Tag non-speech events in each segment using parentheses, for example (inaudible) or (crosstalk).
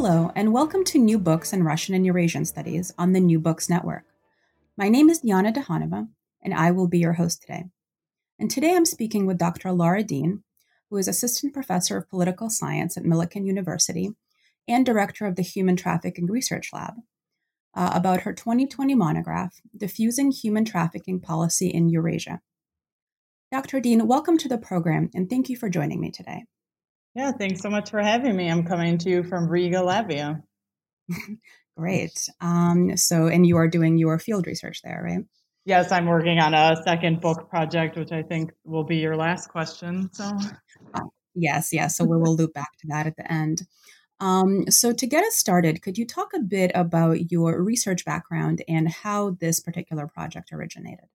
Hello, and welcome to New Books in Russian and Eurasian Studies on the New Books Network. My name is Diana Dukhanova, and I will be your host today. And today I'm speaking with Dr. Laura Dean, who is Assistant Professor of Political Science at Millikin University and Director of the Human Trafficking Research Lab, uh, about her 2020 monograph, Diffusing Human Trafficking Policy in Eurasia. Dr. Dean, welcome to the program, and thank you for joining me today. Yeah, thanks so much for having me. I'm coming to you from Riga, Latvia. (laughs) Great. Um, so, and you are doing your field research there, right? Yes, I'm working on a second book project, which I think will be your last question. So, yes, yes. So we will loop back to that at the end. Um, so, to get us started, could you talk a bit about your research background and how this particular project originated?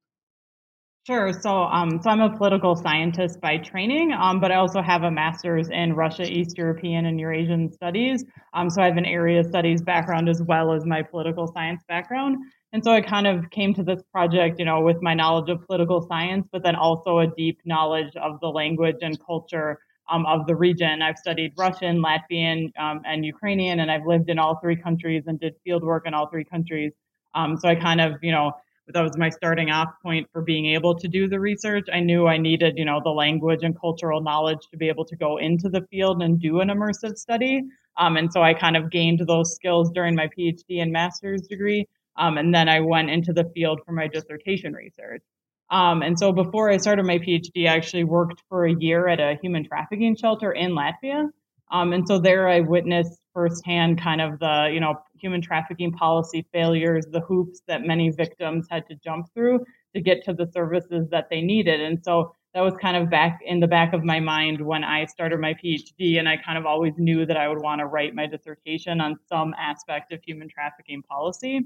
Sure. So, um, so I'm a political scientist by training, um, but I also have a master's in Russia, East European, and Eurasian studies. Um, so I have an area studies background as well as my political science background. And so I kind of came to this project, you know, with my knowledge of political science, but then also a deep knowledge of the language and culture um, of the region. I've studied Russian, Latvian, um, and Ukrainian, and I've lived in all three countries and did field work in all three countries. Um, so I kind of, you know, that was my starting off point for being able to do the research. I knew I needed, you know, the language and cultural knowledge to be able to go into the field and do an immersive study. Um, and so I kind of gained those skills during my PhD and master's degree. Um, and then I went into the field for my dissertation research. Um, and so before I started my PhD, I actually worked for a year at a human trafficking shelter in Latvia. Um, and so there I witnessed firsthand kind of the, you know, human trafficking policy failures, the hoops that many victims had to jump through to get to the services that they needed. And so that was kind of back in the back of my mind when I started my PhD. And I kind of always knew that I would want to write my dissertation on some aspect of human trafficking policy.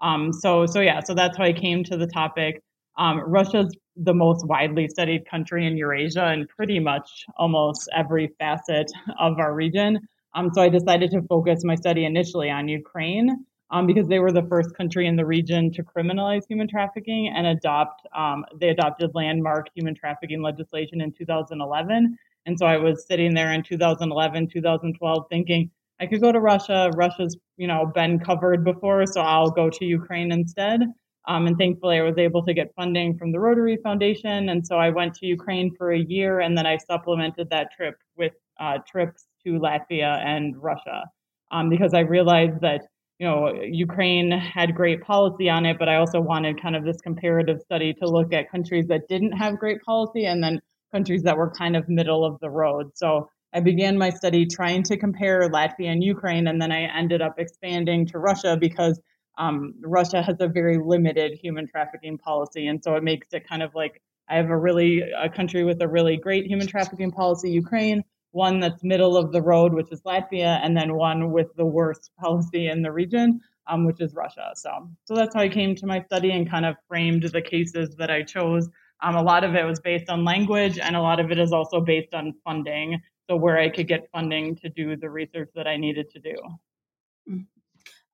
Um, so, so yeah, so that's how I came to the topic. Um, Russia's the most widely studied country in Eurasia and pretty much almost every facet of our region. Um, so I decided to focus my study initially on Ukraine um, because they were the first country in the region to criminalize human trafficking and adopt. Um, they adopted landmark human trafficking legislation in 2011. And so I was sitting there in 2011, 2012, thinking I could go to Russia. Russia's you know been covered before, so I'll go to Ukraine instead. Um, and thankfully, I was able to get funding from the Rotary Foundation. And so I went to Ukraine for a year, and then I supplemented that trip with uh, trips to Latvia and Russia um, because I realized that you know Ukraine had great policy on it, but I also wanted kind of this comparative study to look at countries that didn't have great policy and then countries that were kind of middle of the road. So I began my study trying to compare Latvia and Ukraine, and then I ended up expanding to Russia because um, Russia has a very limited human trafficking policy, and so it makes it kind of like I have a really a country with a really great human trafficking policy, Ukraine, one that's middle of the road, which is Latvia, and then one with the worst (laughs) policy in the region, um, which is Russia. So, so that's how I came to my study and kind of framed the cases that I chose. Um, a lot of it was based on language, and a lot of it is also based on funding. So, where I could get funding to do the research that I needed to do.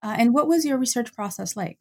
Uh, and what was your research process like?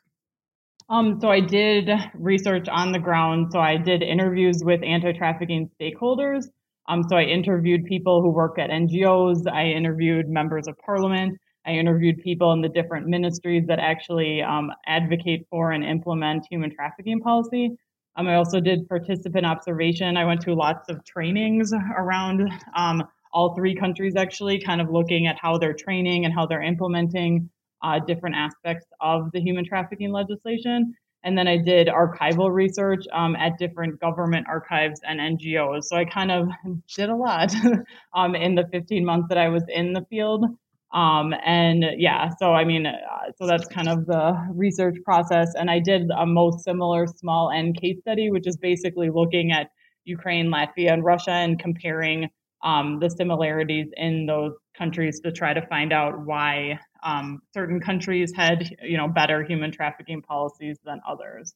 Um, so I did research on the ground. So I did interviews with anti-trafficking stakeholders. Um, so I interviewed people who work at NGOs. I interviewed members of parliament. I interviewed people in the different ministries that actually um, advocate for and implement human trafficking policy. Um, I also did participant observation. I went to lots of trainings around um, all three countries, actually, kind of looking at how they're training and how they're implementing uh, different aspects of the human trafficking legislation. And then I did archival research um, at different government archives and NGOs. So I kind of (laughs) did a lot (laughs) um, in the 15 months that I was in the field. Um, and yeah, so I mean, uh, so that's kind of the research process. And I did a most similar small N case study, which is basically looking at Ukraine, Latvia, and Russia and comparing um, the similarities in those countries to try to find out why um, certain countries had you know better human trafficking policies than others.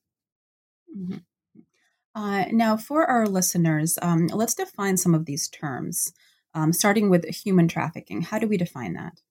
Mm-hmm. Uh, now, for our listeners, um, let's define some of these terms, um, starting with human trafficking. How do we define that?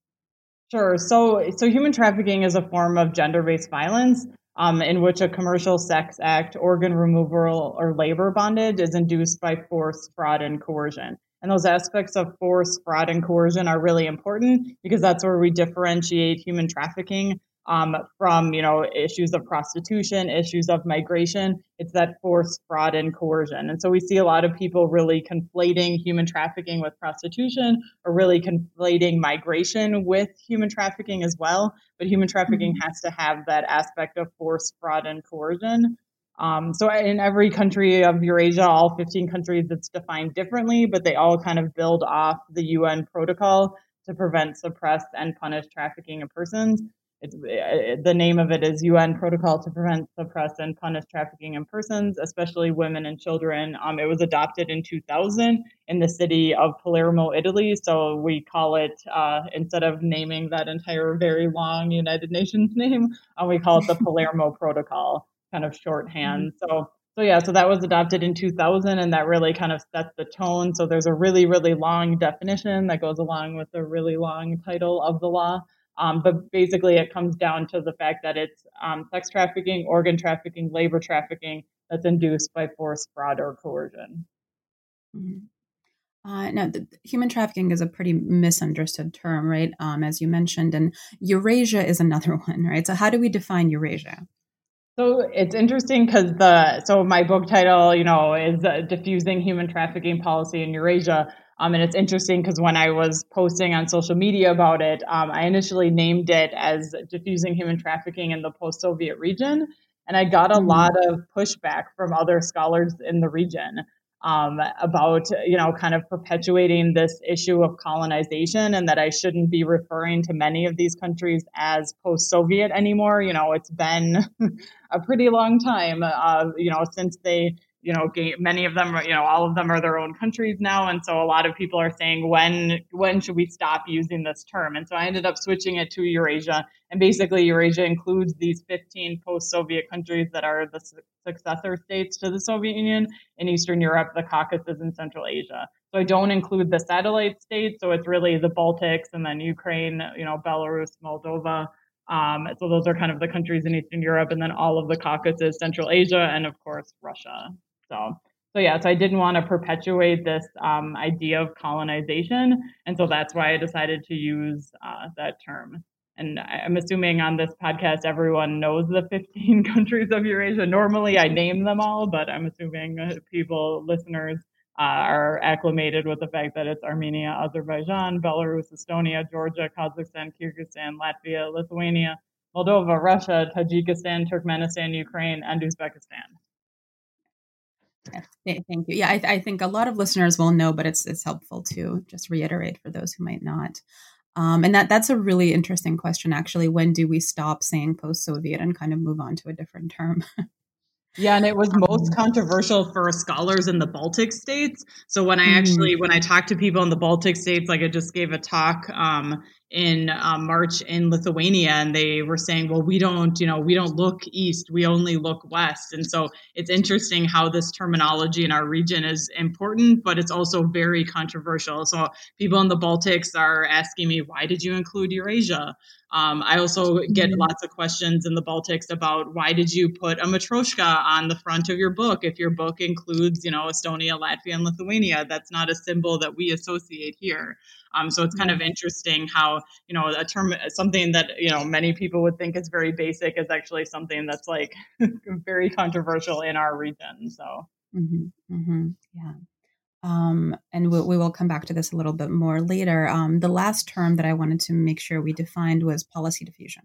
Sure. So, so human trafficking is a form of gender-based violence um, in which a commercial sex act, organ removal, or labor bondage is induced by force, fraud, and coercion. And those aspects of force, fraud, and coercion are really important because that's where we differentiate human trafficking um, from you know issues of prostitution, issues of migration. It's that force, fraud, and coercion. And so we see a lot of people really conflating human trafficking with prostitution, or really conflating migration with human trafficking as well. But human trafficking mm-hmm. has to have that aspect of force, fraud, and coercion. Um, so in every country of Eurasia, all 15 countries, it's defined differently, but they all kind of build off the UN protocol to prevent, suppress, and punish trafficking of persons it's uh, the name of it is UN Protocol to Prevent, Suppress, and Punish Trafficking in Persons, especially women and children. Um, it was adopted in 2000 in the city of Palermo, Italy. So we call it uh, instead of naming that entire very long United Nations (laughs) name, uh, we call it the (laughs) Palermo Protocol, kind of shorthand. Mm-hmm. So. So yeah, so that was adopted in 2000, and that really kind of sets the tone. So there's a really, really long definition that goes along with the really long title of the law. Um, but basically, it comes down to the fact that it's um, sex trafficking, organ trafficking, labor trafficking that's induced by force, fraud, or coercion. Mm-hmm. Uh, now, the, human trafficking is a pretty misunderstood term, right? Um, as you mentioned, and Eurasia is another (laughs) one, right? So, how do we define Eurasia? So it's interesting because the so my book title, you know, is uh, diffusing human trafficking policy in Eurasia. Um, and it's interesting because when I was posting on social media about it, um, I initially named it as diffusing human trafficking in the post-Soviet region, and I got a mm-hmm. lot of pushback from other scholars in the region um, about you know kind of perpetuating this issue of colonization, and that I shouldn't be referring to many of these countries as post-Soviet anymore. You know, it's been (laughs) a pretty long time, uh, you know, since they you know many of them you know all of them are their own countries now and so a lot of people are saying when when should we stop using this term? And so i ended up switching it to eurasia and basically eurasia includes these 15 post-soviet countries that are the successor states to the soviet union. In eastern europe the caucasus and central asia. So i don't include the satellite states so it's really the baltics and then ukraine you know belarus moldova um, so those are kind of the countries in Eastern Europe, and then all of the Caucasus, Central Asia, and of course Russia. So, so yeah, so I didn't want to perpetuate this um, idea of colonization, and so that's why I decided to use uh, that term. And I'm assuming on this podcast everyone knows the 15 (laughs) countries of Eurasia. Normally I name them all, but I'm assuming people, listeners, uh, are acclimated with the fact that it's Armenia, Azerbaijan, Belarus, Estonia, Georgia, Kazakhstan, Kyrgyzstan, Latvia, Lithuania, Moldova, Russia, Tajikistan, Turkmenistan, Ukraine, and Uzbekistan. Thank you. Yeah, I, I, think a lot of listeners will know, but it's it's helpful to just reiterate for those who might not. Um, and that that's a really interesting question, actually. When do we stop saying post-Soviet and kind of move on to a different term? (laughs) Yeah, and it was most um, controversial for scholars in the Baltic states. So when I mm-hmm. actually when I talked to people in the Baltic states, like I just gave a talk um, in um, March in Lithuania, and they were saying, "Well, we don't, you know, we don't look east; we only look west." And so it's interesting how this terminology in our region is important, but it's also very controversial. So people in the Baltics are asking me, "Why did you include Eurasia?" Um, I also get mm-hmm. lots of questions in the Baltics about why did you put a matryoshka on the front of your book if your book includes, you know, Estonia, Latvia, and Lithuania. That's not a symbol that we associate here. Um, so it's kind of interesting how you know a term, something that you know many people would think is very basic, is actually something that's like (laughs) very controversial in our region. So. Mm-hmm, mm-hmm, yeah. Um, and we, we, will come back to this a little bit more later. Um, the last term that I wanted to make sure we defined was policy diffusion.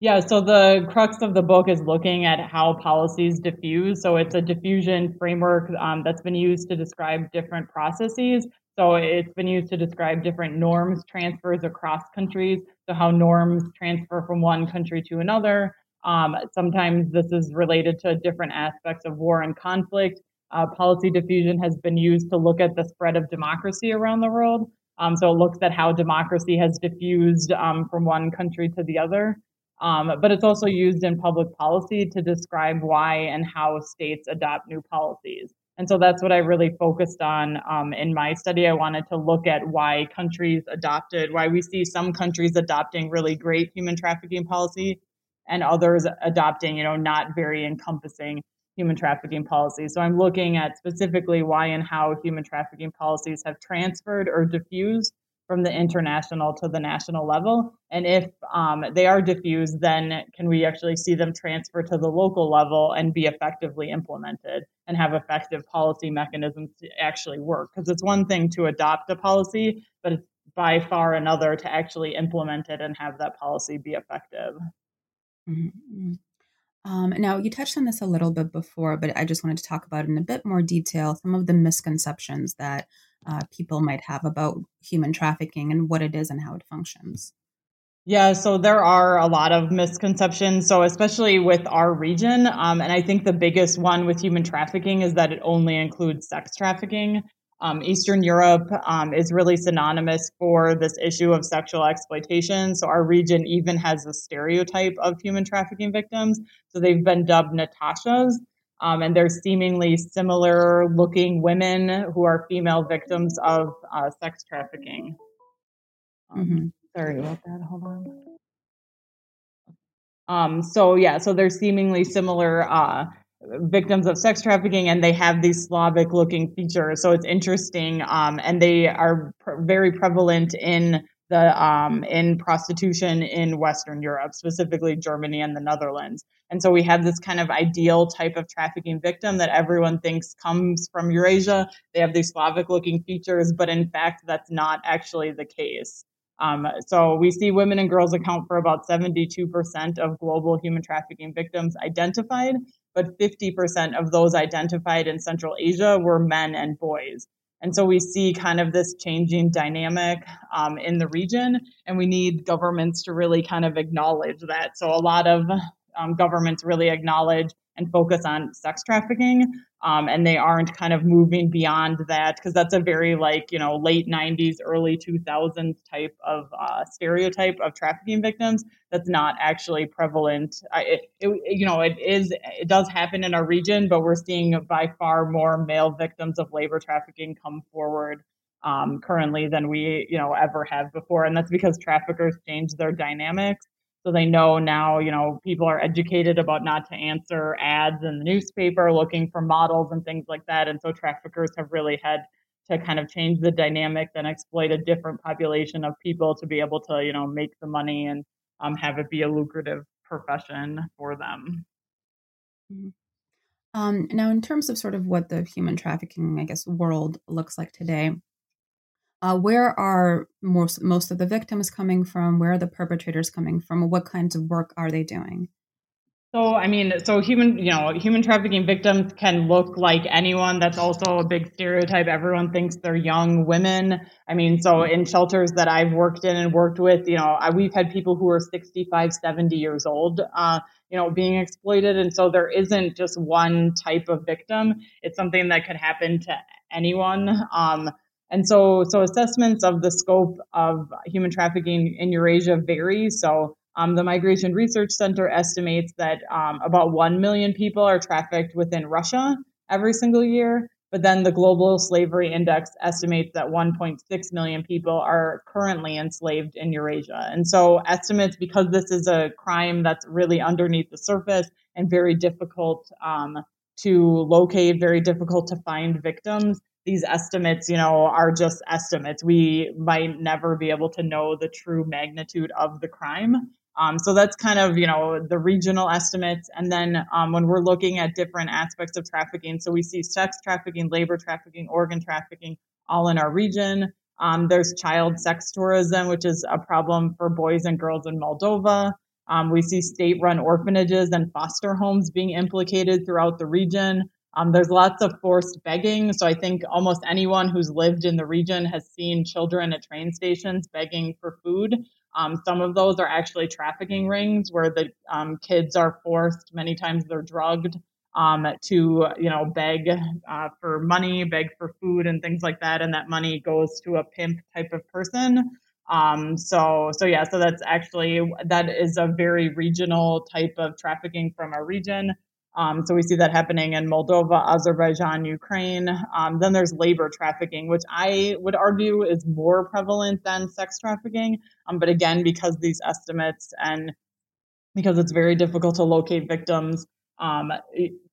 Yeah, so the crux of the book is looking at how policies diffuse. So it's a diffusion framework um, that's been used to describe different processes. So it's been used to describe different norms transfers across countries. So how norms transfer from one country to another. Um, sometimes this is related to different aspects of war and conflict. uh, policy diffusion has been used to look at the spread of democracy around the world. Um, so it looks at how democracy has diffused um, from one country to the other. Um, but it's also used in public policy to describe why and how states adopt new policies. And so that's what I really focused on um, in my study. I wanted to look at why countries adopted, why we see some countries adopting really great human trafficking policy and others adopting, you know, not very encompassing human trafficking policy. So I'm looking at specifically why and how human trafficking policies have transferred or diffused from the international to the national level. And if um, they are diffused, then can we actually see them transfer to the local level and be effectively implemented and have effective policy mechanisms to actually work? Because it's one thing to adopt a policy, but it's by far another to actually implement it and have that policy be effective. Mm-hmm. Um, now, you touched on this a little bit before, but I just wanted to talk about in a bit more detail some of the misconceptions that uh, people might have about human trafficking and what it is and how it functions. Yeah, so there are a lot of misconceptions. So, especially with our region, um, and I think the biggest one with human trafficking is that it only includes sex trafficking. Um, Eastern Europe um, is really synonymous for this issue of sexual exploitation. So, our region even has a stereotype of human trafficking victims. So, they've been dubbed Natashas. Um, and they're seemingly similar looking women who are female victims of uh, sex trafficking. Um, mm-hmm. Sorry about that. Hold on. Um, so yeah, so they're seemingly similar uh, victims of sex trafficking, and they have these Slavic looking features. So it's interesting, um, and they are pr- very prevalent in the um, in prostitution in Western Europe, specifically Germany and the Netherlands. And so we have this kind of ideal type of trafficking victim that everyone thinks comes from Eurasia. They have these Slavic looking features, but in fact, that's not actually the case. Um, so we see women and girls account for about 72% of global human trafficking victims identified, but 50% of those identified in Central Asia were men and boys. And so we see kind of this changing dynamic um, in the region, and we need governments to really kind of acknowledge that. So a lot of um, governments really acknowledge and focus on sex trafficking, um, and they aren't kind of moving beyond that because that's a very like you know late 90s early 2000s type of uh, stereotype of trafficking victims. That's not actually prevalent. It, it, you know it is it does happen in our region but we're seeing by far more male victims of labor trafficking come forward um, currently than we you know ever have before and that's because traffickers change their dynamics so they know now, you know, people are educated about not to answer ads in the newspaper looking for models and things like that. And so traffickers have really had to kind of change the dynamic and exploit a different population of people to be able to, you know, make the money and um, have it be a lucrative profession for them. Mm-hmm. Um, now, in terms of sort of what the human trafficking, I guess, world looks like today, uh, where are most most of the victims coming from? Where are the perpetrators coming from? What kinds of work are they doing? So, I mean, so human, you know, human trafficking victims can look like anyone. That's also a big stereotype. Everyone thinks they're young women. I mean, so in shelters that I've worked in and worked with, you know, we've had people who are 65, 70 years old, uh, you know, being exploited. And so there isn't just one type of victim. It's something that could happen to anyone. Um, and so, so assessments of the scope of human trafficking in Eurasia vary. So, um, the Migration Research Center estimates that um, about 1 million people are trafficked within Russia every single year. But then the Global Slavery Index estimates that 1.6 million people are currently enslaved in Eurasia. And so, estimates, because this is a crime that's really underneath the surface and very difficult um, to locate, very difficult to find victims, these estimates, you know, are just estimates. We might never be able to know the true magnitude of the crime. Um, so that's kind of, you know, the regional estimates. And then um, when we're looking at different aspects of trafficking, so we see sex trafficking, labor trafficking, organ trafficking, all in our region. Um, there's child sex tourism, which is a problem for boys and girls in Moldova. Um, we see state run orphanages and foster homes being implicated throughout the region. Um, there's lots of forced begging. So I think almost anyone who's lived in the region has seen children at train stations begging for food. Um, some of those are actually trafficking rings where the um, kids are forced, many times they're drugged um, to you know beg uh, for money, beg for food, and things like that, and that money goes to a pimp type of person. Um, so so yeah, so that's actually that is a very regional type of trafficking from our region. Um, so we see that happening in Moldova, Azerbaijan, Ukraine. Um, then there's labor trafficking, which I would argue is more prevalent than sex trafficking. Um, but again, because these estimates and because it's very difficult to locate victims, um,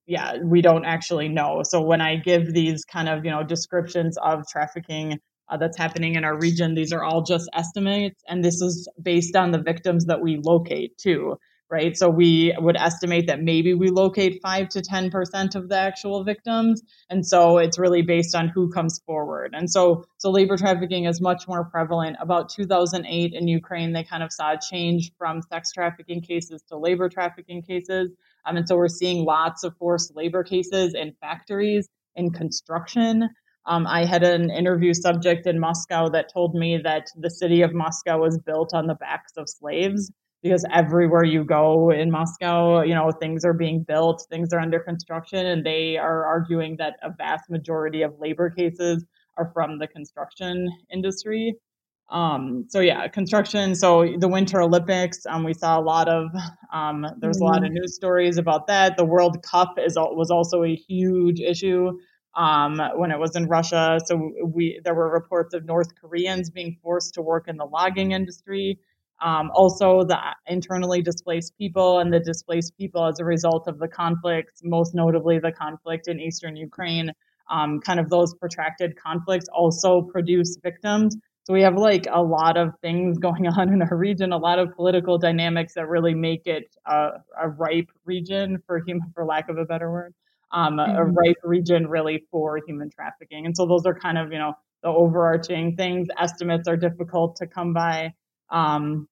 yeah, we don't actually know. So when I give these kind of you know descriptions of trafficking uh, that's happening in our region, these are all just estimates, and this is based on the victims that we locate too right? So we would estimate that maybe we locate five to 10% of the actual victims. And so it's really based on who comes forward. And so, so labor trafficking is much more prevalent. About 2008 in Ukraine, they kind of saw a change from sex trafficking cases to labor trafficking cases. Um, and so we're seeing lots of forced labor cases in factories, in construction. Um, I had an interview subject in Moscow that told me that the city of Moscow was built on the backs of slaves because everywhere you go in Moscow, you know, things are being built, things are under construction, and they are arguing that a vast majority of labor cases are from the construction industry. Um, so yeah, construction. So the Winter Olympics, um, we saw a lot of. Um, there's mm-hmm. a lot of mm-hmm. news stories about that. The World Cup is was also a huge issue um, when it was in Russia. So we there were reports of North Koreans being forced to work in the logging industry. Um, also, the internally displaced people and the displaced people as a result of the conflicts, most notably the conflict in eastern Ukraine, um, kind of those protracted conflicts also produce victims. So we have like a lot of things going (laughs) on in our region, a lot of political dynamics that really make it a, a ripe region for human, for lack of a better word, um, mm-hmm. a, a ripe region really for human trafficking. And so those are kind of you know the overarching things. Estimates are difficult to come by. Um,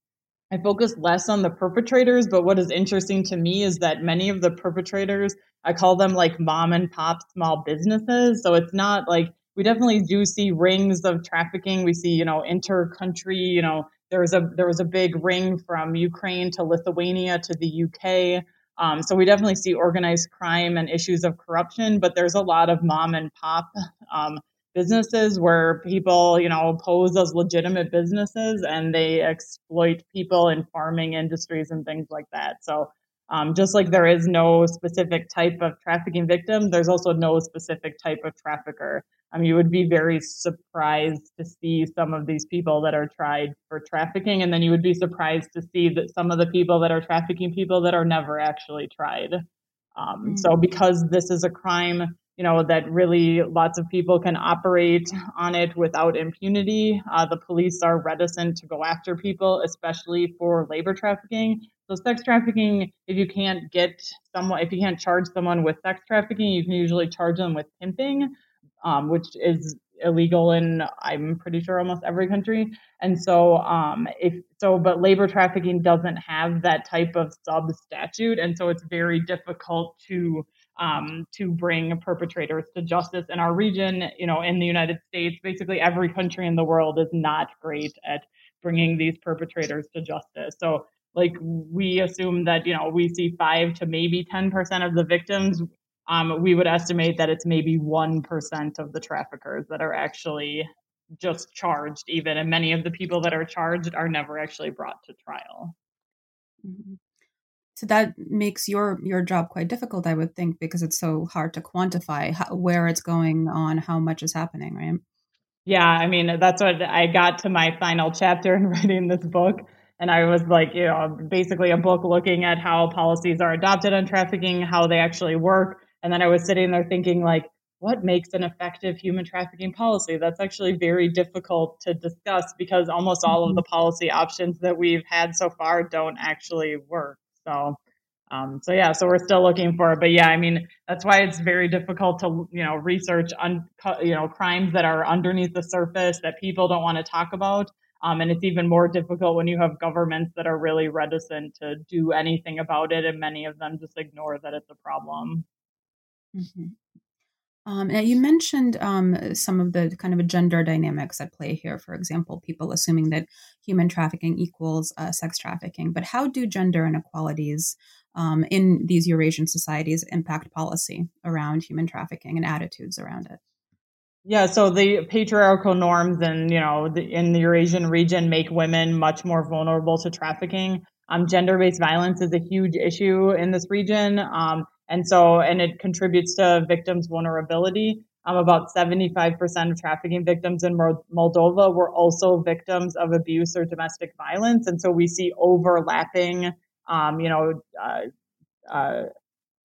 I focus less on the perpetrators, but what is interesting to me is that many of the perpetrators, I call them like mom and pop small businesses. So it's not like we definitely do see rings of trafficking. We see, you know, inter-country, you know, there was a there was a big ring from Ukraine to Lithuania to the UK. Um, so we definitely see organized crime and issues of corruption, but there's a lot of mom and pop um, businesses where people, you know, pose as legitimate businesses and they exploit people in farming industries and things like that. So, um, just like there is no specific type of trafficking victim, there's also no specific type of trafficker. Um, you would be very surprised to see some of these people that are tried for trafficking, and then you would be surprised to see that some of the people that are trafficking people that are never actually tried. Um, mm-hmm. So, because this is a crime you know that really lots of people can operate on it without impunity. Uh, the police are reticent to go after people, especially for labor trafficking. So sex trafficking, if you can't get someone, if you can't charge someone with sex trafficking, you can usually charge them with pimping, um, which is illegal in I'm pretty sure almost every country. And so, um, if so, but labor trafficking doesn't have that type of sub statute, and so it's very difficult to um, to bring perpetrators to justice in our region. You know, in the United States, basically every country in the world is not great at bringing these perpetrators to justice. So, like, we assume that you know we see five to maybe ten percent of the victims. Um, we would estimate that it's maybe one percent of the traffickers that are actually just charged, even, and many of the people that are charged are never actually brought to trial. Mm-hmm. So that makes your your job quite difficult, I would think, because it's so hard to quantify how, where it's going on, how much is happening, right? Yeah, I mean that's what I got to my final chapter in (laughs) writing this book, and I was like, you know, basically a book looking at how policies are adopted on trafficking, how they actually work, and then I was sitting there thinking like, what makes an effective human trafficking policy? That's actually very difficult to discuss because almost all of mm-hmm. the policy options that we've had so far don't actually work. So, um, so yeah, so we're still looking for it. But yeah, I mean, that's why it's very difficult to, you know, research, un, you know, crimes that are underneath the surface that people don't want to talk about. Um, and it's even more difficult when you have governments that are really reticent to do anything about it, and many of them just ignore that it's a problem. Mm-hmm. Um, now you mentioned um, some of the kind of gender dynamics at play here. For example, people assuming that human trafficking equals uh, sex trafficking. But how do gender inequalities um, in these Eurasian societies impact policy around human trafficking and attitudes around it? Yeah, so the patriarchal norms and you know the, in the Eurasian region make women much more vulnerable to trafficking. Um, gender-based violence is a huge issue in this region, um, and so and it contributes to victims' vulnerability. Um, about 75% of trafficking victims in Moldova were also victims of abuse or domestic violence, and so we see overlapping, um, you know, uh, uh,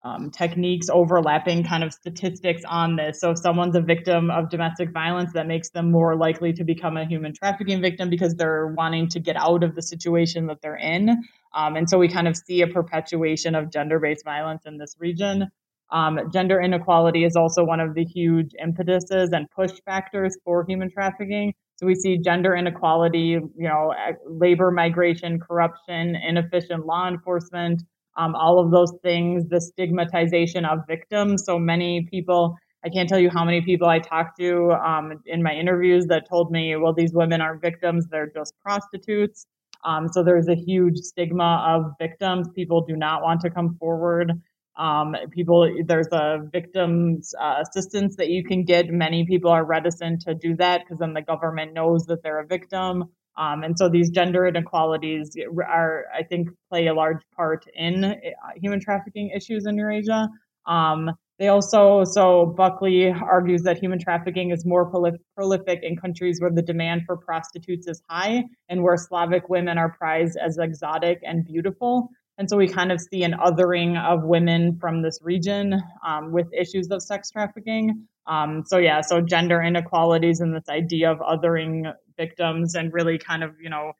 um, techniques overlapping kind of statistics on this. So if someone's a victim of domestic violence, that makes them more likely to become a human trafficking victim because they're wanting to get out of the situation that they're in. Um, and so we kind of see a perpetuation of gender-based violence in this region. Um, gender inequality is also one of the huge impetuses and push factors for human trafficking. So we see gender inequality, you know, labor migration, corruption, inefficient law enforcement, um, all of those things, the stigmatization of victims. So many people, I can't tell you how many people I talked to um, in my interviews that told me, well, these women aren't victims, they're just prostitutes. Um, so there's a huge stigma of victims. People do not want to come forward. Um, people, there's a victims uh, assistance that you can get. Many people are reticent to do that because then the government knows that they're a victim. Um, and so these gender inequalities are, I think, play a large part in uh, human trafficking issues in Eurasia. Um, they also, so Buckley argues that human trafficking is more prolif- prolific in countries where the demand for prostitutes is high and where Slavic women are prized as exotic and beautiful. And so we kind of see an othering of women from this region um, with issues of sex trafficking. Um, so yeah, so gender inequalities and this idea of othering victims and really kind of, you know,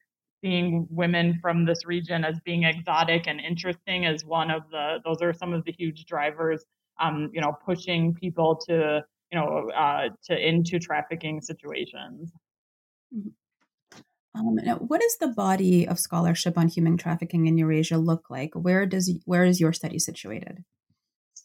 seeing women from this region as being exotic and interesting is one of the, those are some of the huge drivers, um, you know, pushing people to, you know, uh, to into trafficking situations. Um, now, what does the body of scholarship on human trafficking in Eurasia look like? Where does where is your study situated?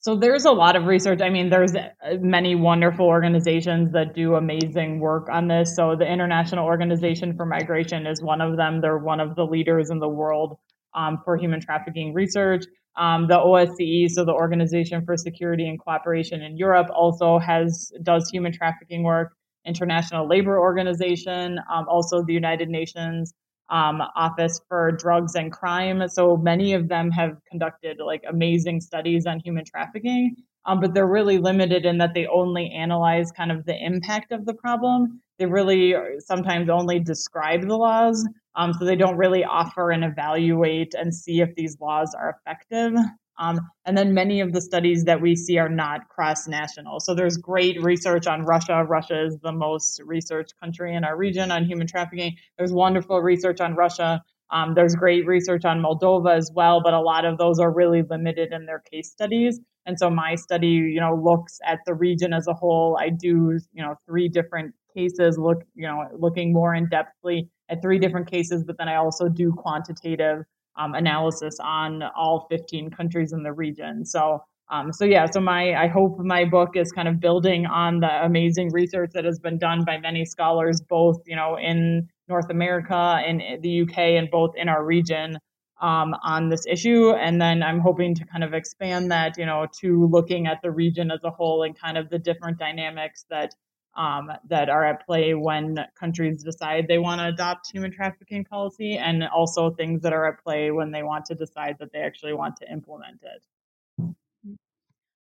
So there's a lot of research. I mean, there's uh, many wonderful organizations that do amazing work on this. So the International Organization for Migration is one of them. They're one of the leaders in the world um, for human trafficking research. Um, the OSCE, so the Organization for Security and Cooperation in Europe, also has does human trafficking work. International Labor Organization, um, also the United Nations um, Office for Drugs and Crime. So many of them have conducted like amazing studies on human trafficking, um, but they're really limited in that they only analyze kind of the impact of the problem. They really sometimes only describe the laws, um, so they don't really offer and evaluate and see if these laws are effective. Um, and then many of the studies that we see are not cross national. So there's great research on Russia. Russia is the most researched country in our region on human trafficking. There's wonderful research on Russia. Um, there's great research on Moldova as well, but a lot of those are really limited in their case studies. And so my study, you know, looks at the region as a whole. I do, you know, three different cases, look, you know, looking more in depthly at three different cases, but then I also do quantitative um, analysis on all 15 countries in the region. So, um, so yeah, so my I hope my book is kind of building on the amazing research that has been done by many scholars, both you know in North America and the UK, and both in our region um, on this issue. And then I'm hoping to kind of expand that, you know, to looking at the region as a whole and kind of the different dynamics that um, that are at play when countries decide they want to adopt human trafficking policy, and also things that are at play when they want to decide that they actually want to implement it.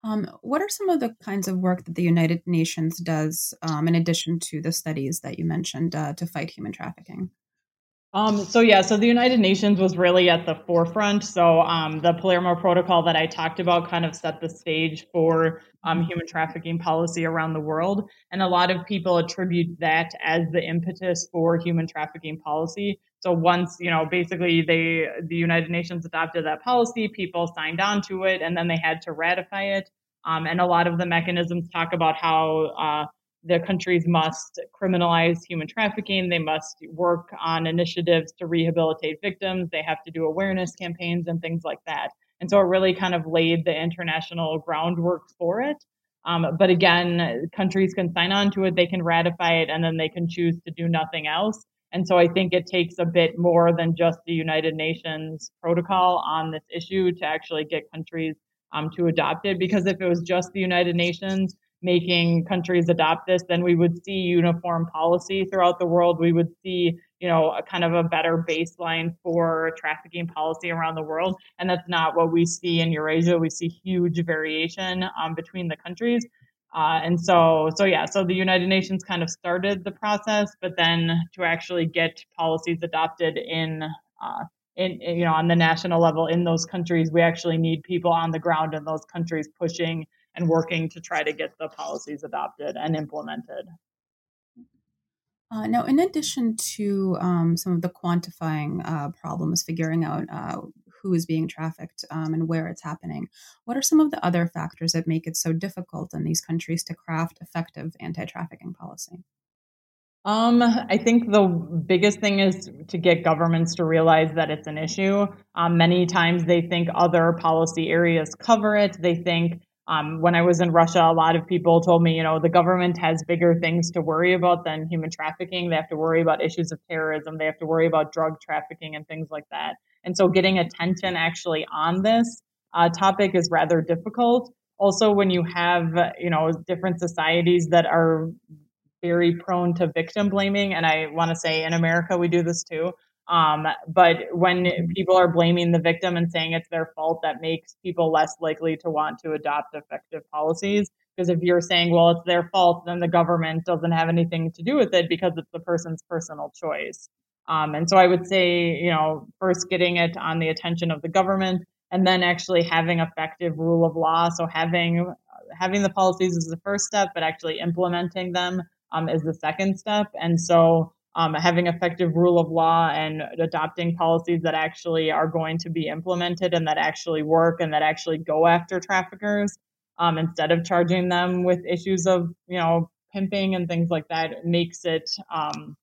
Um, what are some of the kinds of work that the United Nations does, um, in addition to the studies that you mentioned, uh, to fight human trafficking? Um, so yeah, so the United Nations was really at the forefront. So um, the Palermo Protocol that I talked about kind of set the stage for um, human trafficking policy around the world, and a lot of people attribute that as the impetus for human trafficking policy. So once you know, basically, they the United Nations adopted that policy, people signed on to it, and then they had to ratify it. Um, and a lot of the mechanisms talk about how uh, the countries must criminalize human trafficking. They must work on initiatives to rehabilitate victims. They have to do awareness campaigns and things like that. And so it really kind of laid the international groundwork for it. Um, but again, countries can sign on to it, they can ratify it, and then they can choose to do nothing else. And so I think it takes a bit more than just the United Nations protocol on this issue to actually get countries um, to adopt it. Because if it was just the United Nations making countries adopt this, then we would see uniform policy throughout the world. We would see, you know, a kind of a better baseline for trafficking policy around the world. And that's not what we see in Eurasia. We see huge variation um, between the countries. Uh, and so, so yeah, so the United Nations kind of started the process, but then to actually get policies adopted in, uh, in, you know, on the national level in those countries, we actually need people on the ground in those countries pushing and working to try to get the policies adopted and implemented. Uh, now, in addition to um, some of the quantifying uh, problems, figuring out uh, who is being trafficked um, and where it's happening, what are some of the other factors that make it so difficult in these countries to craft effective anti trafficking policy? Um, I think the biggest thing is to get governments to realize that it's an issue. Um, many times they think other policy areas cover it. They think um, when I was in Russia, a lot of people told me, you know, the government has bigger things to worry about than human trafficking. They have to worry about issues of terrorism. They have to worry about drug trafficking and things like that. And so getting attention actually on this uh, topic is rather difficult. Also, when you have, you know, different societies that are very prone to victim blaming, and I want to say in America we do this too. Um, but when mm-hmm. people are blaming the victim and saying it's their fault, that makes people less likely to want to adopt effective policies. Because if you're saying, well, it's their fault, then the government doesn't have anything to do with it because it's the person's personal choice. Um, and so I would say, you know, first getting it on the attention of the government and then actually having effective rule of law. So having having the policies is the first step, but actually implementing them um, is the second step. And so um, having effective rule of law and adopting policies that actually are going to be implemented and that actually work and that actually go after traffickers um, instead of charging them with issues of you know pimping and things like that makes it um,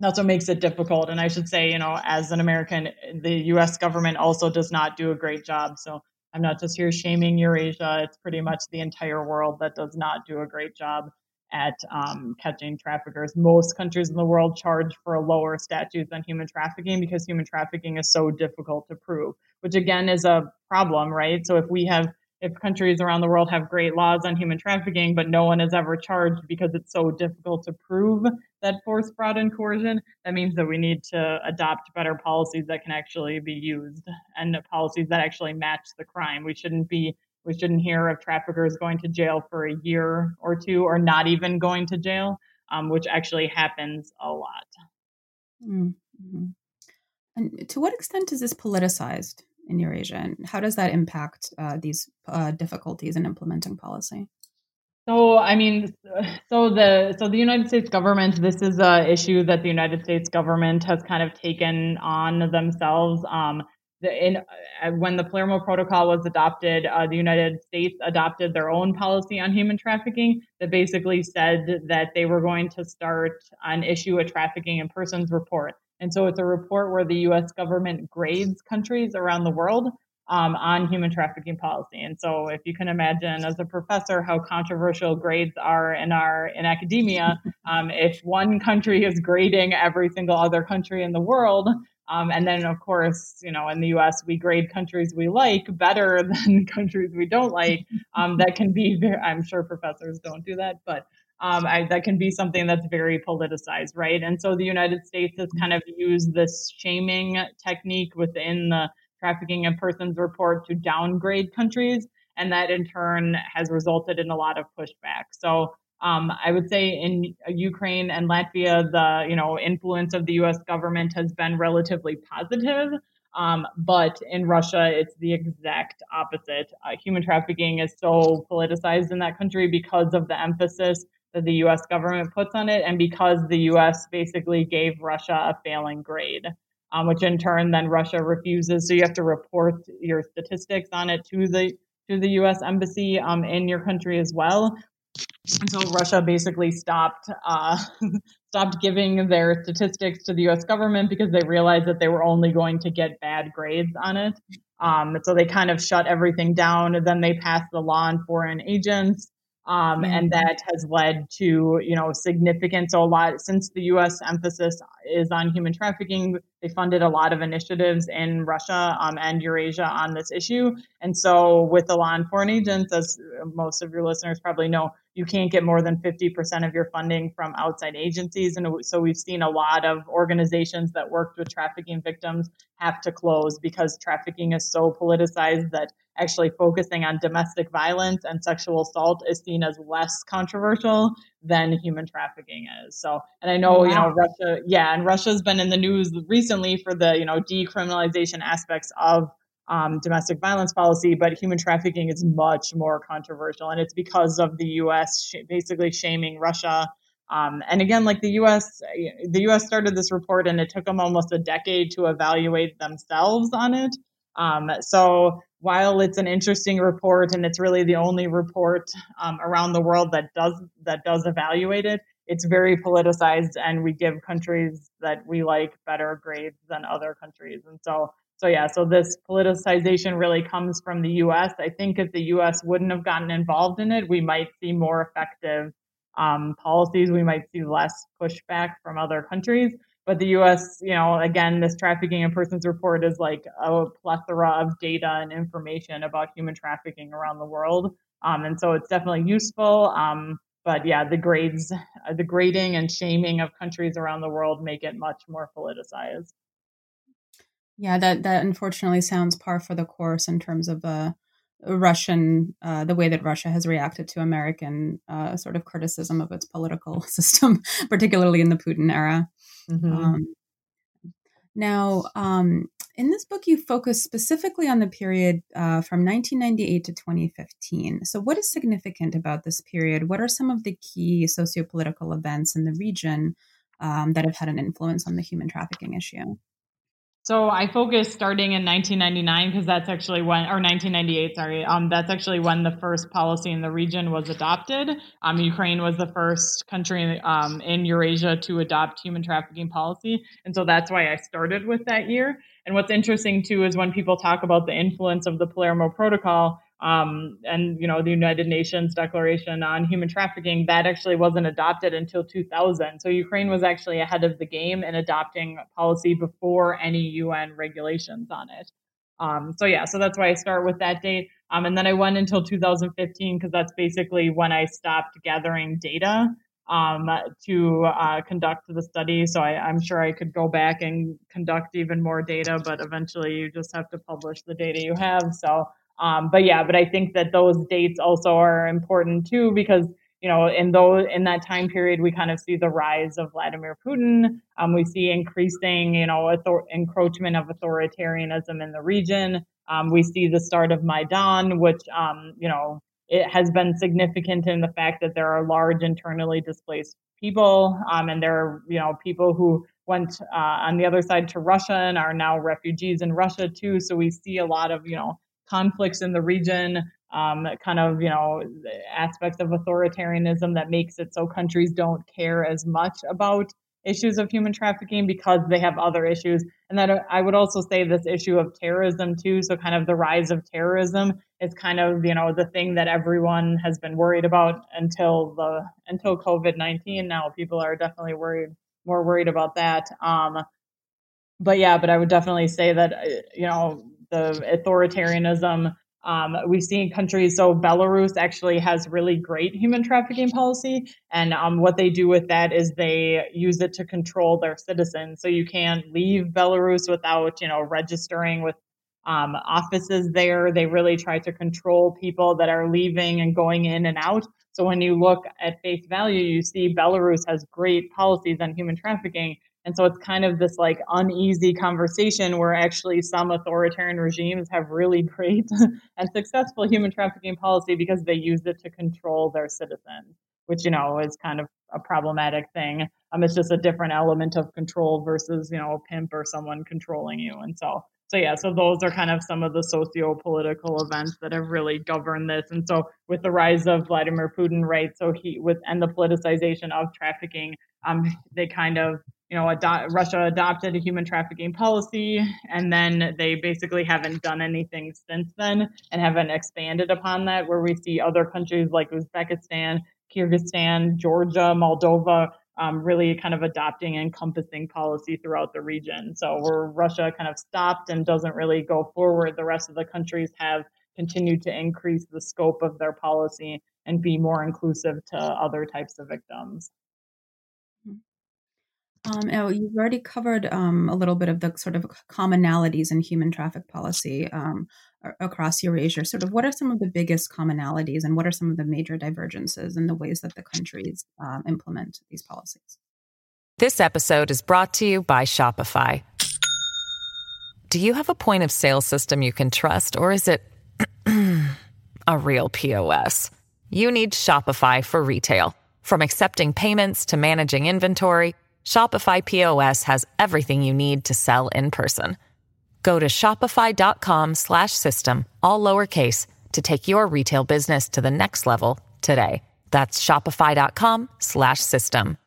that's what makes it difficult. And i should say you know as an american the us government also does not do a great job. So i'm not just here shaming eurasia. It's pretty much the entire world that does not do a great job at um, catching traffickers. Most countries in the world charge for a lower statute than human trafficking because human trafficking is so difficult to prove, which again is a problem, right? So if we have if countries around the world have great laws on human trafficking, but no one is ever charged because it's so difficult to prove that force, fraud, and coercion, that means that we need to adopt better policies that can actually be used and policies that actually match the crime. We shouldn't be we shouldn't hear of traffickers going to jail for a year or two or not even going to jail, um, which actually happens a lot. Mm-hmm. And to what extent is this politicized in Eurasia, and how does that impact uh, these uh, difficulties in implementing policy? So, I mean, (sighs) so the so the United States government, this is a issue that the United States government has kind of taken on themselves. Um, in, uh, when the Palermo Protocol was adopted, uh, the United States adopted their own policy on human trafficking that basically said that they were going to start and issue a trafficking in persons report. And so it's a report where the U.S. government grades countries around the world um, on human trafficking policy. And so, if you can imagine, as a professor, how controversial grades are in our in academia, (laughs) um, if one country is grading every single other country in the world, um, and then, of course, you know, in the U.S., we grade countries we like better (laughs) than countries we don't like. Um, that can be, very, I'm sure professors don't do that, but um, that can be something that's very politicized, right? And so the United States has kind of used this shaming technique within the trafficking in persons report to downgrade countries. And that in turn has resulted in a lot of pushback. So um, I would say in Ukraine and Latvia, the you know influence of the U.S. government has been relatively positive. Um, but in Russia, it's the exact opposite. Uh, human trafficking is so politicized in that country because of the emphasis that the U.S. government puts on it, and because the U.S. basically gave Russia a failing grade, um, which in turn then Russia refuses. So you have to report your statistics on it to the to the U.S. embassy um, in your country as well, until Russia basically stopped uh, (laughs) stopped giving their statistics to the U.S. government because they realized that they were only going to get bad grades on it. Um, so they kind of shut everything down. And then they passed the law on foreign agents, um, mm-hmm. and that has led to you know significant. So a lot since the U.S. emphasis is on human trafficking. They funded a lot of initiatives in Russia um, and Eurasia on this issue. And so, with the law foreign agents, as most of your listeners probably know, you can't get more than 50% of your funding from outside agencies. And so, we've seen a lot of organizations that worked with trafficking victims have to close because trafficking is so politicized that actually focusing on domestic violence and sexual assault is seen as less controversial than human trafficking is. So, and I know, wow. you know, Russia, yeah, and Russia's been in the news recently for the, you know, decriminalization aspects of um, domestic violence policy, but human trafficking is much more controversial. And it's because of the US sh- basically shaming Russia. Um, and again, like the US, the US started this report and it took them almost a decade to evaluate themselves on it. Um, so while it's an interesting report and it's really the only report um, around the world that does that does evaluate it, it's very politicized, and we give countries that we like better grades than other countries. And so, so yeah, so this politicization really comes from the U.S. I think if the U.S. wouldn't have gotten involved in it, we might see more effective um, policies. We might see less pushback from other countries. But the US, you know, again, this trafficking in persons report is like a plethora of data and information about human trafficking around the world. Um, and so it's definitely useful. Um, but yeah, the grades, the grading and shaming of countries around the world make it much more politicized. Yeah, that that unfortunately sounds par for the course in terms of uh, Russian, uh, the way that Russia has reacted to American uh, sort of criticism of its political (laughs) system, particularly in the Putin era. Mm-hmm. Um, now, um, in this book, you focus specifically on the period uh, from 1998 to 2015. So, what is significant about this period? What are some of the key sociopolitical events in the region um, that have had an influence on the human trafficking issue? So I focused starting in 1999 because that's actually when, or 1998, sorry, um, that's actually when the first policy in the region was adopted. Um, Ukraine was the first country um, in Eurasia to adopt human trafficking policy, and so that's why I started with that year. And what's interesting too is when people talk about the influence of the Palermo Protocol, um, and you know the United Nations Declaration on Human Trafficking that actually wasn't adopted until 2000. So Ukraine was actually ahead of the game in adopting policy before any UN regulations on it. Um, so yeah, so that's why I start with that date, um, and then I went until 2015 because that's basically when I stopped gathering data um, to uh, conduct the study. So I, am sure I could go back and conduct even more data, but eventually you just have to publish the data you have. So um, but yeah, but I think that those dates also are important too because you know in those in that time period we kind of see the rise of Vladimir Putin. Um, we see increasing you know author- encroachment of authoritarianism in the region. Um, we see the start of Maidan, which um, you know it has been significant in the fact that there are large internally displaced people, um, and there are you know people who went uh, on the other side to Russia and are now refugees in Russia too. So we see a lot of you know conflicts in the region, um, kind of, you know, aspects of authoritarianism that makes it so countries don't care as much about issues of human trafficking because they have other issues. And that I would also say this issue of terrorism too. So kind of the rise of terrorism is kind of, you know, the thing that everyone has been worried about until the until COVID-19. Now people are definitely worried more worried about that. Um, but yeah, but I would definitely say that, uh, you know, the authoritarianism. Um, we've seen countries, so Belarus actually has really great human trafficking policy. And um, what they do with that is they use it to control their citizens. So you can't leave Belarus without, you know, registering with um, offices there. They really try to control people that are leaving and going in and out. So when you look at face value, you see Belarus has great policies on human trafficking, and so it's kind of this like uneasy conversation where actually some authoritarian regimes have really great (laughs) and successful human trafficking policy because they use it to control their citizens, which, you know, is kind of a problematic thing. Um, it's just a different element of control versus, you know, a pimp or someone controlling you. And so, so yeah, so those are kind of some of the socio-political events that have really governed this. And so with the rise of Vladimir Putin, right, so he with and the politicization of trafficking, um, they kind of you know, Russia adopted a human trafficking policy, and then they basically haven't done anything since then and haven't expanded upon that. Where we see other countries like Uzbekistan, Kyrgyzstan, Georgia, Moldova um, really kind of adopting encompassing policy throughout the region. So where Russia kind of stopped and doesn't really go forward, the rest of the countries have continued to increase the scope of their policy and be more inclusive to other types of victims. Um, oh, you've already covered um, a little bit of the sort of commonalities in human traffic policy um, across Eurasia. Sort of, what are some of the biggest commonalities, and what are some of the major divergences in the ways that the countries um, implement these policies? This episode is brought to you by Shopify. Do you have a point of sale system you can trust, or is it (clears throat) a real POS? You need Shopify for retail, from accepting payments to managing inventory. Shopify POS has everything you need to sell in person. Go to shopify.com slash system, all lowercase, to take your retail business to the next level today. That's shopify.com slash system.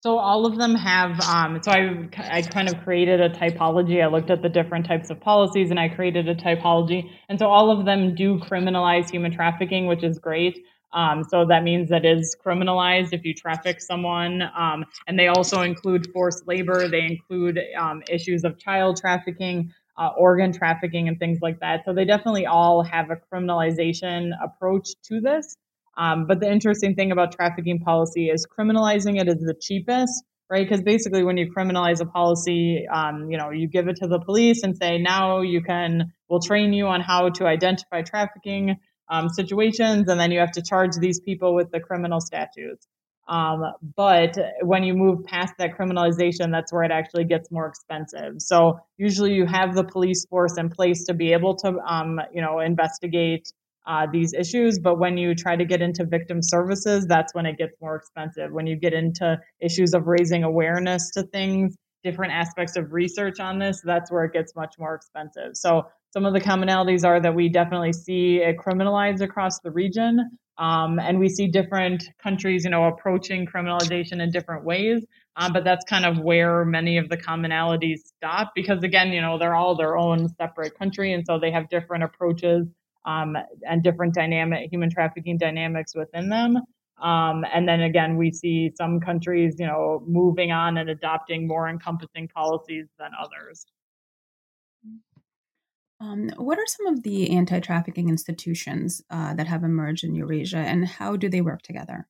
So all of them have, um, so I, I kind of created a typology. I looked at the different types of policies and I created a typology. And so all of them do criminalize human trafficking, which is great. Um, so that means that is criminalized if you traffic someone. Um, and they also include forced labor. They include um, issues of child trafficking, uh, organ trafficking, and things like that. So they definitely all have a criminalization approach to this. Um, but the interesting thing about trafficking policy is criminalizing it is the cheapest, right? Because basically, when you criminalize a policy, um, you know, you give it to the police and say, now you can, we'll train you on how to identify trafficking um, situations, and then you have to charge these people with the criminal statutes. Um, but when you move past that criminalization, that's where it actually gets more expensive. So usually you have the police force in place to be able to, um, you know, investigate uh, these issues. But when you try to get into victim services, that's when it gets more expensive. When you get into issues of raising awareness to things, different aspects of research on this, that's where it gets much more expensive. So some of the commonalities are that we definitely see it criminalized across the region. Um, and we see different countries, you know, approaching criminalization in different ways. Um, but that's kind of where many of the commonalities stop because, again, you know, they're all their own separate country. And so they have different approaches um, and different dynamic human trafficking dynamics within them. Um, and then again, we see some countries, you know, moving on and adopting more encompassing policies than others. Um, what are some of the anti trafficking institutions uh, that have emerged in Eurasia and how do they work together?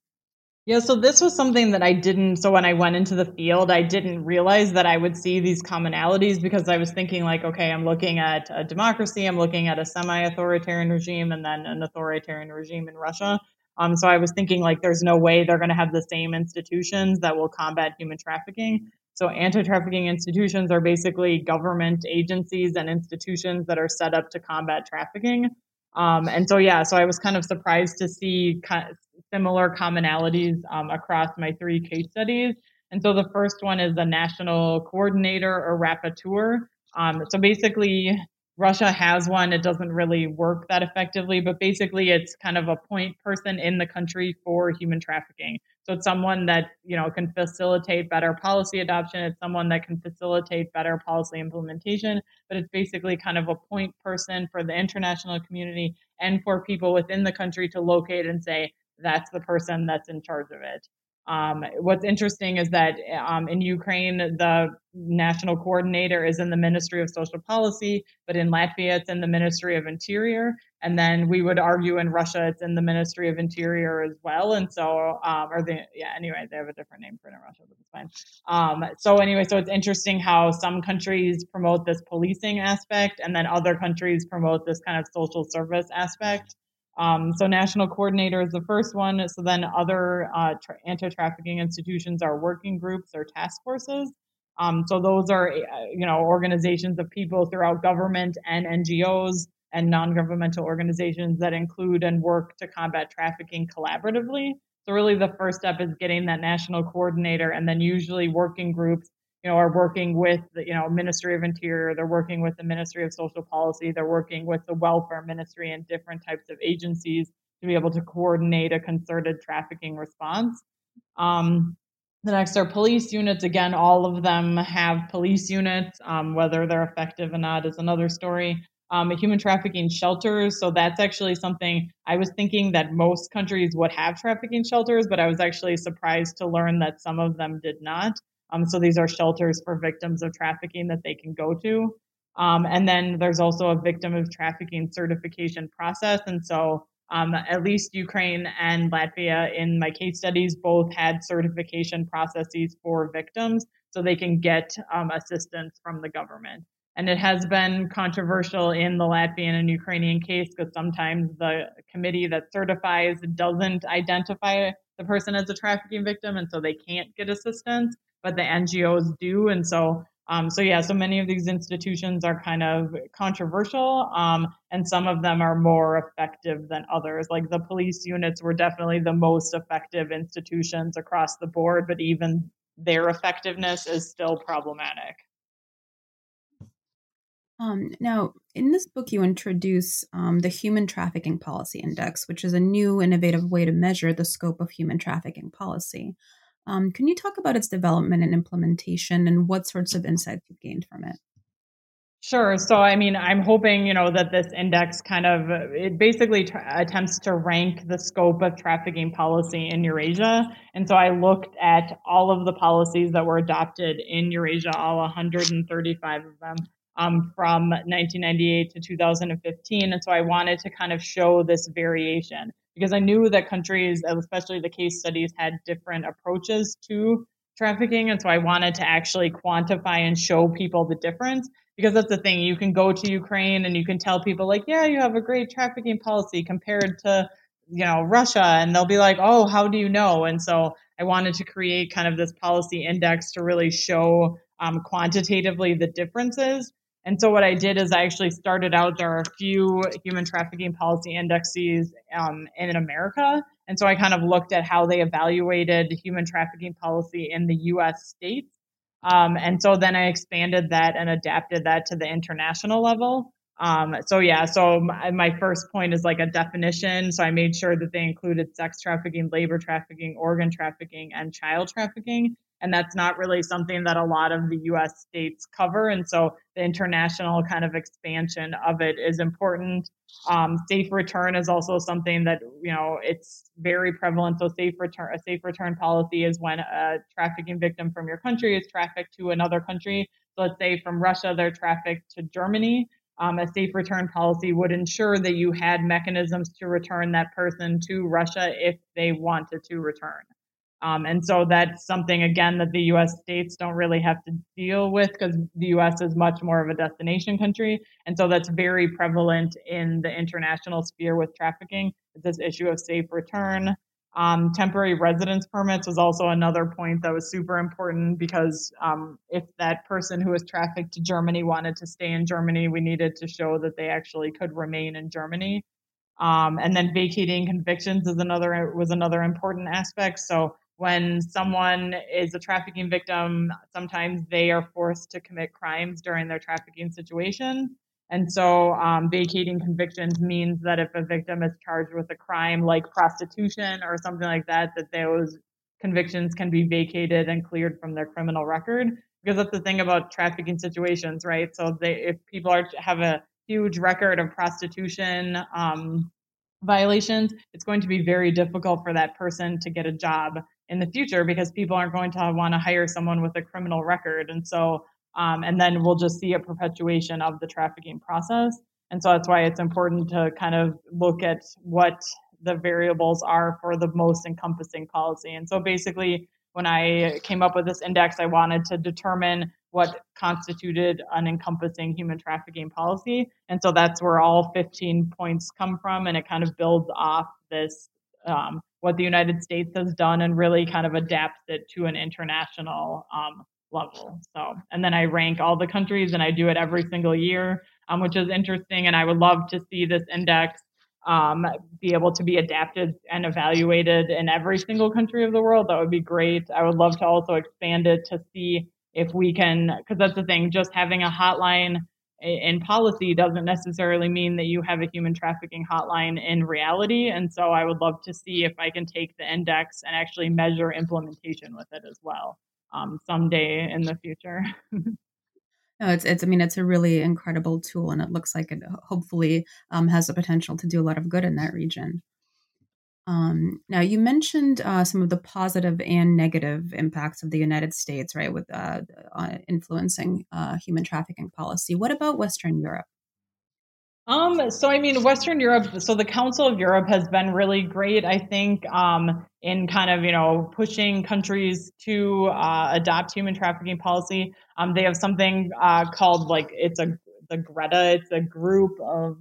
Yeah, so this was something that I didn't. So when I went into the field, I didn't realize that I would see these commonalities because I was thinking, like, okay, I'm looking at a democracy, I'm looking at a semi authoritarian regime, and then an authoritarian regime in Russia. Um, so I was thinking, like, there's no way they're going to have the same institutions that will combat human trafficking. So anti-trafficking institutions are basically government agencies and institutions that are set up to combat trafficking. Um, and so, yeah, so I was kind of surprised to see similar commonalities um, across my three case studies. And so the first one is the national coordinator or rapporteur. Um, so basically, Russia has one. It doesn't really work that effectively, but basically, it's kind of a point person in the country for human trafficking. So it's someone that, you know, can facilitate better policy adoption. It's someone that can facilitate better policy implementation, but it's basically kind of a point person for the international community and for people within the country to locate and say, that's the person that's in charge of it. Um, what's interesting is that um, in Ukraine, the national coordinator is in the Ministry of Social Policy, but in Latvia, it's in the Ministry of Interior. And then we would argue in Russia, it's in the Ministry of Interior as well. And so, um, or the, yeah, anyway, they have a different name for it in Russia, but it's fine. Um, so, anyway, so it's interesting how some countries promote this policing aspect, and then other countries promote this kind of social service aspect. Um, so national coordinator is the first one. So then other uh, tra- anti-trafficking institutions are working groups or task forces. Um, so those are, uh, you know, organizations of people throughout government and NGOs and non-governmental organizations that include and work to combat trafficking collaboratively. So really the first step is getting that national coordinator and then usually working groups you know, are working with the, you know, Ministry of Interior, they're working with the Ministry of Social Policy, they're working with the Welfare Ministry and different types of agencies to be able to coordinate a concerted trafficking response. Um, the next are police units. Again, all of them have police units. Um, whether they're effective or not is another story. Um, human trafficking shelters. So that's actually something I was thinking that most countries would have trafficking shelters, but I was actually surprised to learn that some of them did not. Um, so these are shelters for victims of trafficking that they can go to. Um, and then there's also a victim of trafficking certification process. And so um, at least Ukraine and Latvia in my case studies both had certification processes for victims so they can get um, assistance from the government. And it has been controversial in the Latvian and Ukrainian case because sometimes the committee that certifies doesn't identify the person as a trafficking victim, and so they can't get assistance, but the NGOs do. And so, um, so yeah, so many of these institutions are kind of controversial, um, and some of them are more effective than others. Like the police units were definitely the most effective institutions across the board, but even their effectiveness is still problematic. Um, now, in this book, you introduce um, the Human Trafficking Policy Index, which is a new, innovative way to measure the scope of human trafficking policy. Um, can you talk about its development and implementation and what sorts of insights you've gained from it? Sure. So, I mean, I'm hoping, you know, that this index kind of, it basically attempts to rank the scope of trafficking policy in Eurasia. And so I looked at all of the policies that were adopted in Eurasia, all 135 of them, um, from 1998 to 2015. And so I wanted to kind of show this variation because I knew that countries, especially the case studies, had different approaches to trafficking. And so I wanted to actually quantify and show people the difference because that's the thing. You can go to Ukraine and you can tell people, like, yeah, you have a great trafficking policy compared to, you know, Russia. And they'll be like, oh, how do you know? And so I wanted to create kind of this policy index to really show um, quantitatively the differences and so what I did is I actually started out, there are a few human trafficking policy indexes um, in America. And so I kind of looked at how they evaluated human trafficking policy in the US states. Um, and so then I expanded that and adapted that to the international level. Um, so yeah, so my, my, first point is like a definition. So I made sure that they included sex trafficking, labor trafficking, organ trafficking, and child trafficking and that's not really something that a lot of the US states cover. And so the international kind of expansion of it is important. Um, safe return is also something that, you know, it's very prevalent. So safe return, a safe return policy is when a trafficking victim from your country is trafficked to another country. So let's say from Russia, they're trafficked to Germany. Um, a safe return policy would ensure that you had mechanisms to return that person to Russia if they wanted to return. Um, and so that's something, again, that the US states don't really have to deal with because the US is much more of a destination country. And so that's very prevalent in the international sphere with trafficking. This issue of safe return. Um, temporary residence permits was also another point that was super important because um, if that person who was trafficked to Germany wanted to stay in Germany, we needed to show that they actually could remain in Germany. Um, and then vacating convictions is another was another important aspect. So when someone is a trafficking victim, sometimes they are forced to commit crimes during their trafficking situation. And so um, vacating convictions means that if a victim is charged with a crime like prostitution or something like that, that those convictions can be vacated and cleared from their criminal record. Because that's the thing about trafficking situations, right? So they, if people are have a huge record of prostitution um, violations, it's going to be very difficult for that person to get a job in the future because people aren't going to want to hire someone with a criminal record. And so, um, and then we'll just see a perpetuation of the trafficking process. And so that's why it's important to kind of look at what the variables are for the most encompassing policy. And so basically, when I came up with this index, I wanted to determine what constituted an encompassing human trafficking policy. And so that's where all 15 points come from. And it kind of builds off this um, what the United States has done and really kind of adapts it to an international um, level. So, and then I rank all the countries and I do it every single year, um, which is interesting. And I would love to see this index um, be able to be adapted and evaluated in every single country of the world. That would be great. I would love to also expand it to see if we can, because that's the thing, just having a hotline in policy doesn't necessarily mean that you have a human trafficking hotline in reality. And so I would love to see if I can take the index and actually measure implementation with it as well um, someday in the future. (laughs) No, it's it's. I mean, it's a really incredible tool, and it looks like it hopefully um, has the potential to do a lot of good in that region. Um, now, you mentioned uh, some of the positive and negative impacts of the United States, right, with uh, uh, influencing uh, human trafficking policy. What about Western Europe? Um, so I mean, Western Europe. So the Council of Europe has been really great, I think, um, in kind of you know pushing countries to uh, adopt human trafficking policy. Um, they have something uh, called like it's a the Greta. It's a group of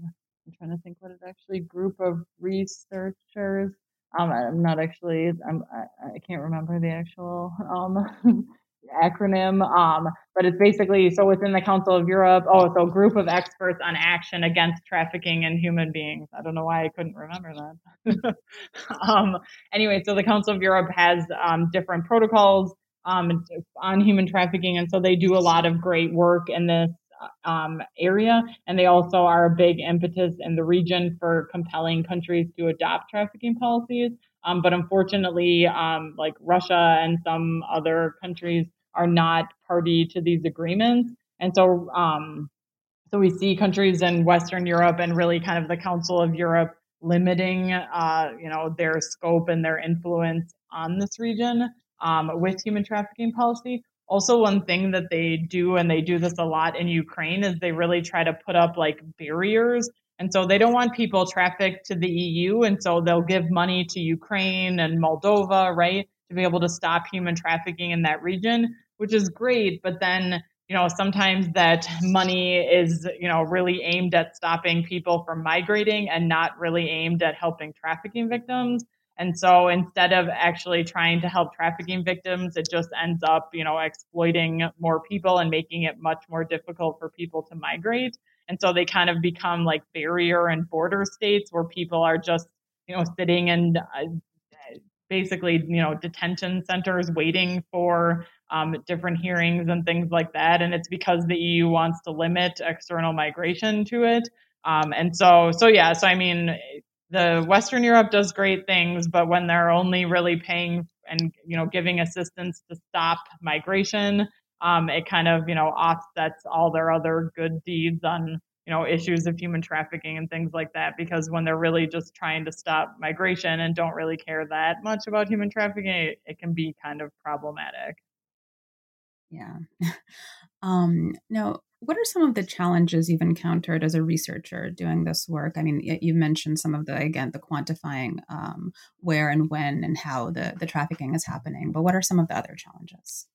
I'm trying to think what it actually group of researchers. Um, I'm not actually. I'm. I, I can't remember the actual (laughs) um acronym. Um, but it's basically so within the Council of Europe. Oh, so group of experts on action against trafficking in human beings. I don't know why I couldn't remember that. (laughs) um, anyway, so the Council of Europe has um, different protocols um, on human trafficking, and so they do a lot of great work in this um, area, and they also are a big impetus in the region for compelling countries to adopt trafficking policies. Um, but unfortunately, um, like Russia and some other countries are not party to these agreements, and so um, so we see countries in Western Europe and really kind of the Council of Europe limiting, uh, you know, their scope and their influence on this region um, with human trafficking policy. Also, one thing that they do, and they do this a lot in Ukraine, is they really try to put up like barriers. And so they don't want people trafficked to the EU. And so they'll give money to Ukraine and Moldova, right, to be able to stop human trafficking in that region, which is great. But then, you know, sometimes that money is, you know, really aimed at stopping people from migrating and not really aimed at helping trafficking victims. And so instead of actually trying to help trafficking victims, it just ends up, you know, exploiting more people and making it much more difficult for people to migrate. And so they kind of become like barrier and border states where people are just, you know, sitting in uh, basically, you know, detention centers waiting for um, different hearings and things like that. And it's because the EU wants to limit external migration to it. Um, and so, so yeah, so I mean, the Western Europe does great things, but when they're only really paying and you know giving assistance to stop migration, um, it kind of you know offsets all their other good deeds on you know issues of human trafficking and things like that. Because when they're really just trying to stop migration and don't really care that much about human trafficking, it, it can be kind of problematic. Yeah. (laughs) um, now, what are some of the challenges you've encountered as a researcher doing this work? I mean, you mentioned some of the again the quantifying um, where and when and how the the trafficking is happening, but what are some of the other challenges?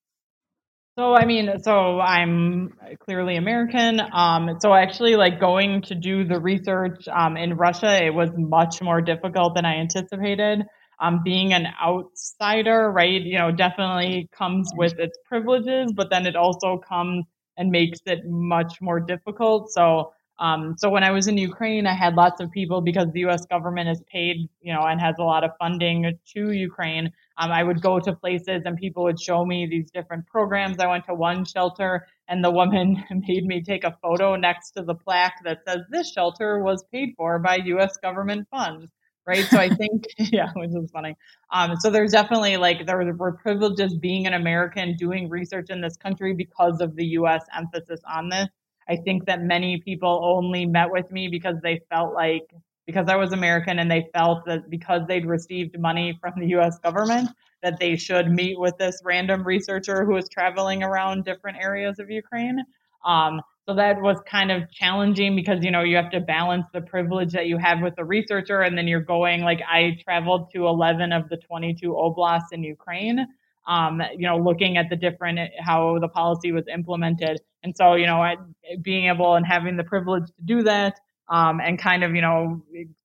So I mean, so I'm clearly American. Um, so actually, like going to do the research um, in Russia, it was much more difficult than I anticipated. Um, being an outsider, right? You know, definitely comes with its privileges, but then it also comes and makes it much more difficult. So, um, so when I was in Ukraine, I had lots of people because the U.S. government is paid, you know, and has a lot of funding to Ukraine. Um, I would go to places and people would show me these different programs. I went to one shelter and the woman (laughs) made me take a photo next to the plaque that says this shelter was paid for by U.S. government funds right? So I think, (laughs) yeah, which is funny. Um, so there's definitely like there were privileges being an American doing research in this country because of the U.S. emphasis on this. I think that many people only met with me because they felt like because I was American and they felt that because they'd received money from the U.S. government that they should meet with this random researcher who was traveling around different areas of Ukraine. Um, so that was kind of challenging because, you know, you have to balance the privilege that you have with the researcher. And then you're going, like, I traveled to 11 of the 22 oblasts in Ukraine, um, you know, looking at the different, how the policy was implemented. And so, you know, being able and having the privilege to do that um, and kind of, you know,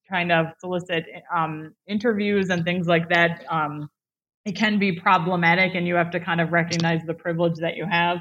kind of solicit um, interviews and things like that, um, it can be problematic and you have to kind of recognize the privilege that you have.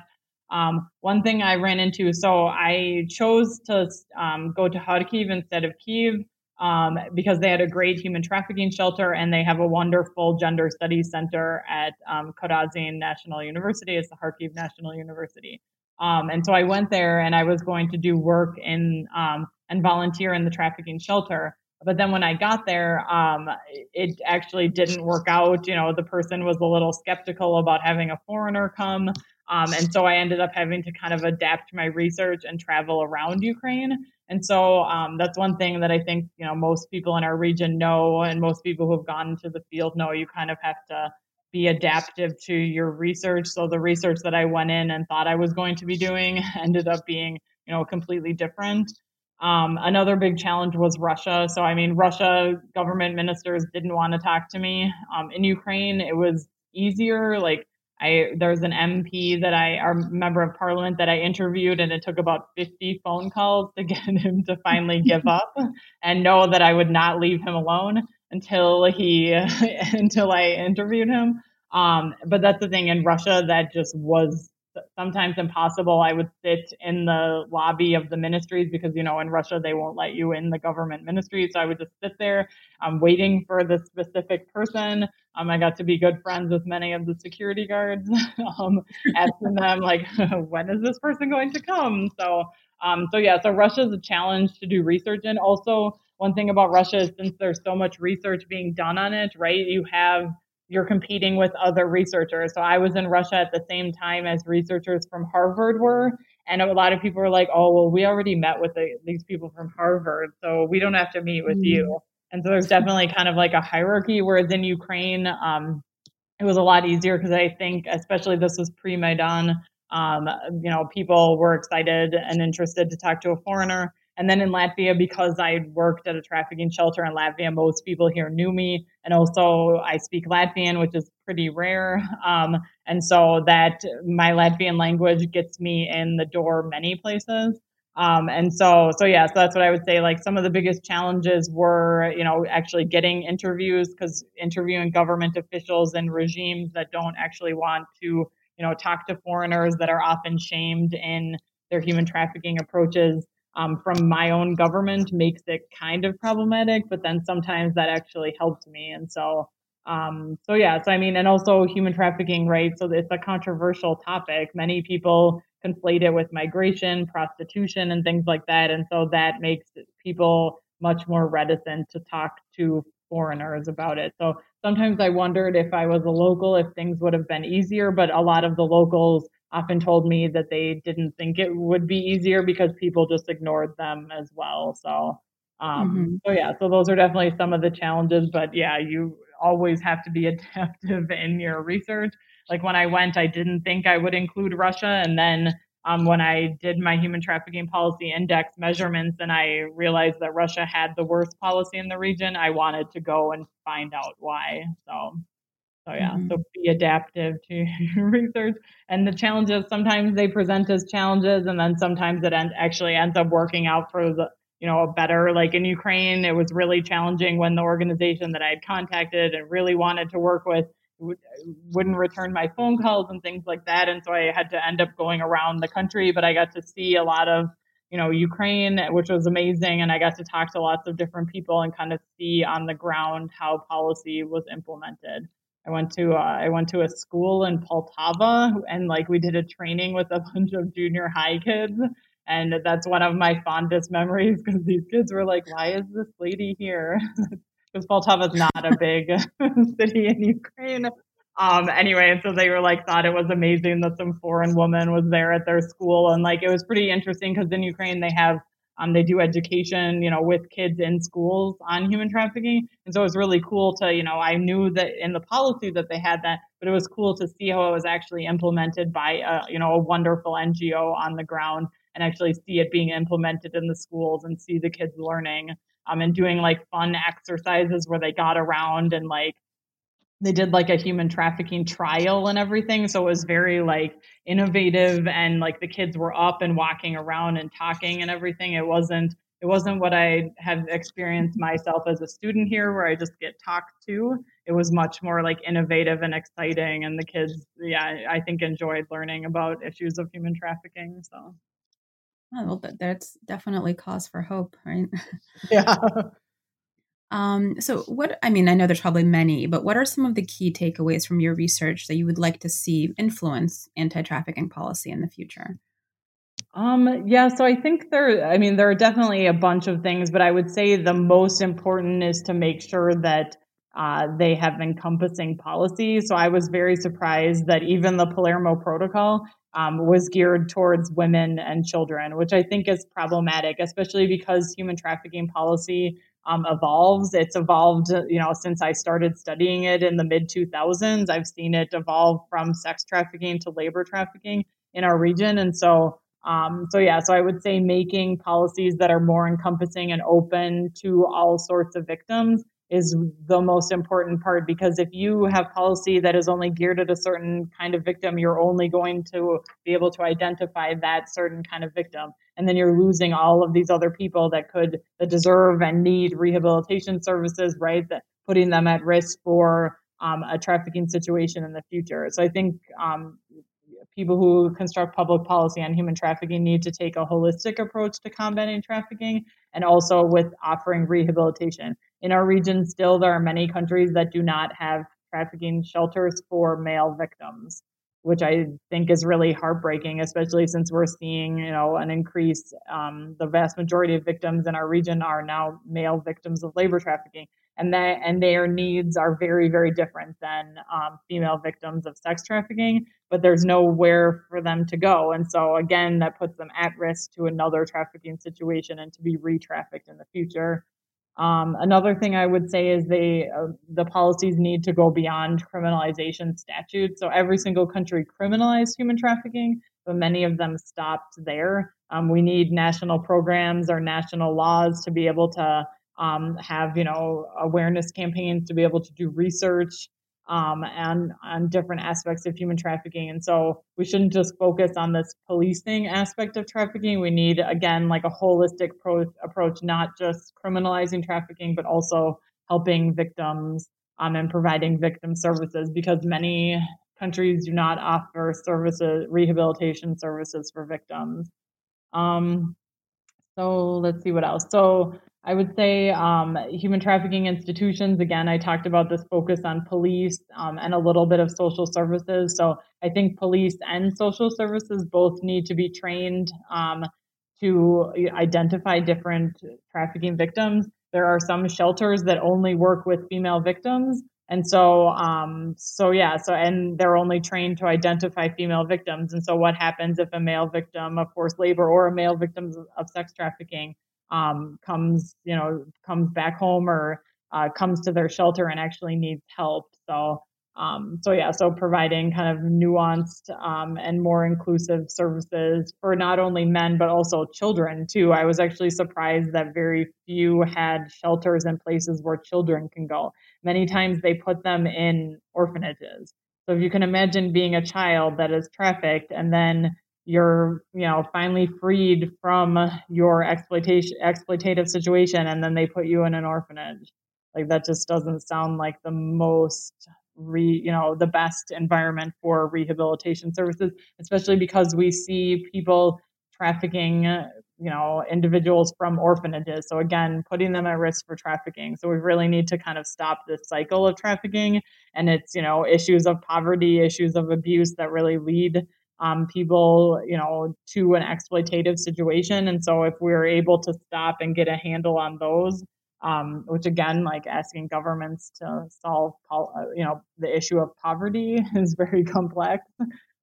Um, one thing I ran into, so I chose to um, go to Kharkiv instead of Kiev um, because they had a great human trafficking shelter and they have a wonderful gender studies center at um, Karazin National University. It's the Kharkiv National University. Um, and so I went there and I was going to do work in um, and volunteer in the trafficking shelter. But then when I got there, um, it actually didn't work out. You know, the person was a little skeptical about having a foreigner come. Um, and so I ended up having to kind of adapt my research and travel around Ukraine. And so um, that's one thing that I think you know most people in our region know, and most people who have gone into the field know. You kind of have to be adaptive to your research. So the research that I went in and thought I was going to be doing (laughs) ended up being you know completely different. Um, another big challenge was Russia. So I mean, Russia government ministers didn't want to talk to me. Um, in Ukraine, it was easier. Like I there's an MP that I or member of parliament that I interviewed and it took about 50 phone calls to (laughs) get him to finally give (laughs) up and know that I would not leave him alone until he (laughs) until I interviewed him. Um, but that's the thing in Russia that just was sometimes impossible. I would sit in the lobby of the ministries because, you know, in Russia, they won't let you in the government ministry. So I would just sit there um, waiting for the specific person. Um, I got to be good friends with many of the security guards, (laughs) um, asking them, like, (laughs) when is this person going to come? So, um, so yeah, so Russia is a challenge to do research in. Also, one thing about Russia is since there's so much research being done on it, right? You have you're competing with other researchers. So I was in Russia at the same time as researchers from Harvard were. And a lot of people were like, oh, well, we already met with the, these people from Harvard, so we don't have to meet with mm-hmm. you. And so there's definitely kind of like a hierarchy, whereas in Ukraine, um, it was a lot easier because I think, especially this was pre Maidan, um, you know, people were excited and interested to talk to a foreigner. And then in Latvia, because I worked at a trafficking shelter in Latvia, most people here knew me. And also, I speak Latvian, which is pretty rare. Um, and so that my Latvian language gets me in the door many places. Um, and so, so yeah, so that's what I would say. Like some of the biggest challenges were, you know, actually getting interviews because interviewing government officials and regimes that don't actually want to, you know, talk to foreigners that are often shamed in their human trafficking approaches um, from my own government makes it kind of problematic, but then sometimes that actually helped me. And so, um, so yeah, so I mean, and also human trafficking, right? So it's a controversial topic. Many people conflate it with migration, prostitution, and things like that. And so that makes people much more reticent to talk to foreigners about it. So sometimes I wondered if I was a local, if things would have been easier, but a lot of the locals often told me that they didn't think it would be easier because people just ignored them as well. So, um, mm-hmm. so yeah, so those are definitely some of the challenges. But yeah, you always have to be (laughs) adaptive in your research. Like when I went, I didn't think I would include Russia, and then um, when I did my human trafficking policy index measurements and I realized that Russia had the worst policy in the region, I wanted to go and find out why. So so yeah, mm-hmm. so be adaptive to (laughs) research. And the challenges sometimes they present as challenges, and then sometimes it end, actually ends up working out for the you know a better. Like in Ukraine, it was really challenging when the organization that I had contacted and really wanted to work with wouldn't return my phone calls and things like that, and so I had to end up going around the country. But I got to see a lot of you know Ukraine, which was amazing, and I got to talk to lots of different people and kind of see on the ground how policy was implemented. I went to uh, I went to a school in Poltava and like we did a training with a bunch of junior high kids and that's one of my fondest memories because these kids were like why is this lady here? (laughs) Because Poltava is not a big (laughs) city in Ukraine. Um anyway and so they were like thought it was amazing that some foreign woman was there at their school and like it was pretty interesting because in Ukraine they have um, they do education, you know, with kids in schools on human trafficking. And so it was really cool to, you know, I knew that in the policy that they had that, but it was cool to see how it was actually implemented by, a, you know, a wonderful NGO on the ground and actually see it being implemented in the schools and see the kids learning um, and doing like fun exercises where they got around and like they did like a human trafficking trial and everything so it was very like innovative and like the kids were up and walking around and talking and everything. It wasn't it wasn't what i have experienced myself as a student here where i just get talked to. It was much more like innovative and exciting and the kids yeah i think enjoyed learning about issues of human trafficking so. Oh, well that's definitely cause for hope right? Yeah (laughs) um, so, what I mean, I know there's probably many, but what are some of the key takeaways from your research that you would like to see influence anti trafficking policy in the future? Um, yeah, so I think there, I mean, there are definitely a bunch of things, but I would say the most important is to make sure that uh, they have encompassing policies. So I was very surprised that even the Palermo Protocol um, was geared towards women and children, which I think is problematic, especially because human trafficking policy um, evolves. It's evolved, you know, since I started studying it in the mid 2000s. I've seen it evolve from sex trafficking to labor trafficking in our region, and so. Um, so yeah, so I would say making policies that are more encompassing and open to all sorts of victims is the most important part because if you have policy that is only geared at a certain kind of victim, you're only going to be able to identify that certain kind of victim. And then you're losing all of these other people that could that deserve and need rehabilitation services, right? That putting them at risk for um, a trafficking situation in the future. So I think um, people who construct public policy on human trafficking need to take a holistic approach to combating trafficking and also with offering rehabilitation. In our region, still, there are many countries that do not have trafficking shelters for male victims, which I think is really heartbreaking, especially since we're seeing, you know, an increase. Um, the vast majority of victims in our region are now male victims of labor trafficking and that and their needs are very very different than um, female victims of sex trafficking but there's nowhere for them to go and so again that puts them at risk to another trafficking situation and to be re-trafficked in the future um, another thing I would say is they uh, the policies need to go beyond criminalization statutes. So every single country criminalized human trafficking, but many of them stopped there. Um, we need national programs or national laws to be able to um, have you know awareness campaigns to be able to do research um, and on different aspects of human trafficking. And so we shouldn't just focus on this policing aspect of trafficking. We need again like a holistic pro- approach, not just criminalizing trafficking, but also helping victims um, and providing victim services because many countries do not offer services rehabilitation services for victims. Um, so let's see what else. So I would say um, human trafficking institutions. Again, I talked about this focus on police um, and a little bit of social services. So I think police and social services both need to be trained um, to identify different trafficking victims. There are some shelters that only work with female victims. And so, um, so yeah, so, and they're only trained to identify female victims. And so what happens if a male victim of forced labor or a male victim of sex trafficking um, comes, you know, comes back home or uh, comes to their shelter and actually needs help. So, um, so yeah, so providing kind of nuanced um, and more inclusive services for not only men but also children too. I was actually surprised that very few had shelters and places where children can go. Many times they put them in orphanages. So if you can imagine being a child that is trafficked and then you're you know finally freed from your exploitation exploitative situation and then they put you in an orphanage. Like that just doesn't sound like the most re you know the best environment for rehabilitation services especially because we see people trafficking you know individuals from orphanages. So again putting them at risk for trafficking. So we really need to kind of stop this cycle of trafficking and it's you know issues of poverty issues of abuse that really lead um, people, you know, to an exploitative situation. And so if we're able to stop and get a handle on those, um, which again, like asking governments to solve, uh, you know, the issue of poverty (laughs) is very complex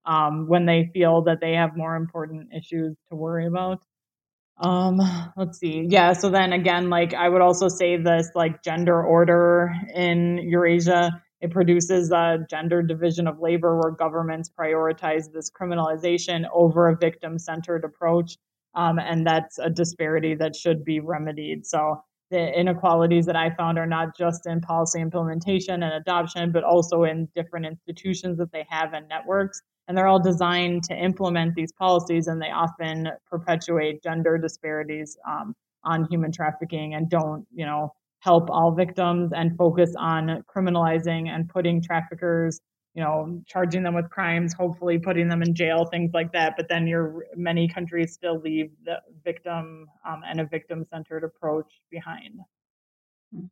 um, when they feel that they have more important issues to worry about. Um, let's see. Yeah. So then again, like I would also say this like gender order in Eurasia it produces a gender division of labor where governments prioritize this criminalization over a victim centered approach. Um, and that's a disparity that should be remedied. So the inequalities that I found are not just in policy implementation and adoption, but also in different institutions that they have and networks. And they're all designed to implement these policies, and they often perpetuate gender disparities um, on human trafficking and don't, you know, help all victims and focus on criminalizing and putting traffickers you know charging them with crimes hopefully putting them in jail things like that. But then your many countries still leave the victim um, and a victim centered approach behind. Hmm.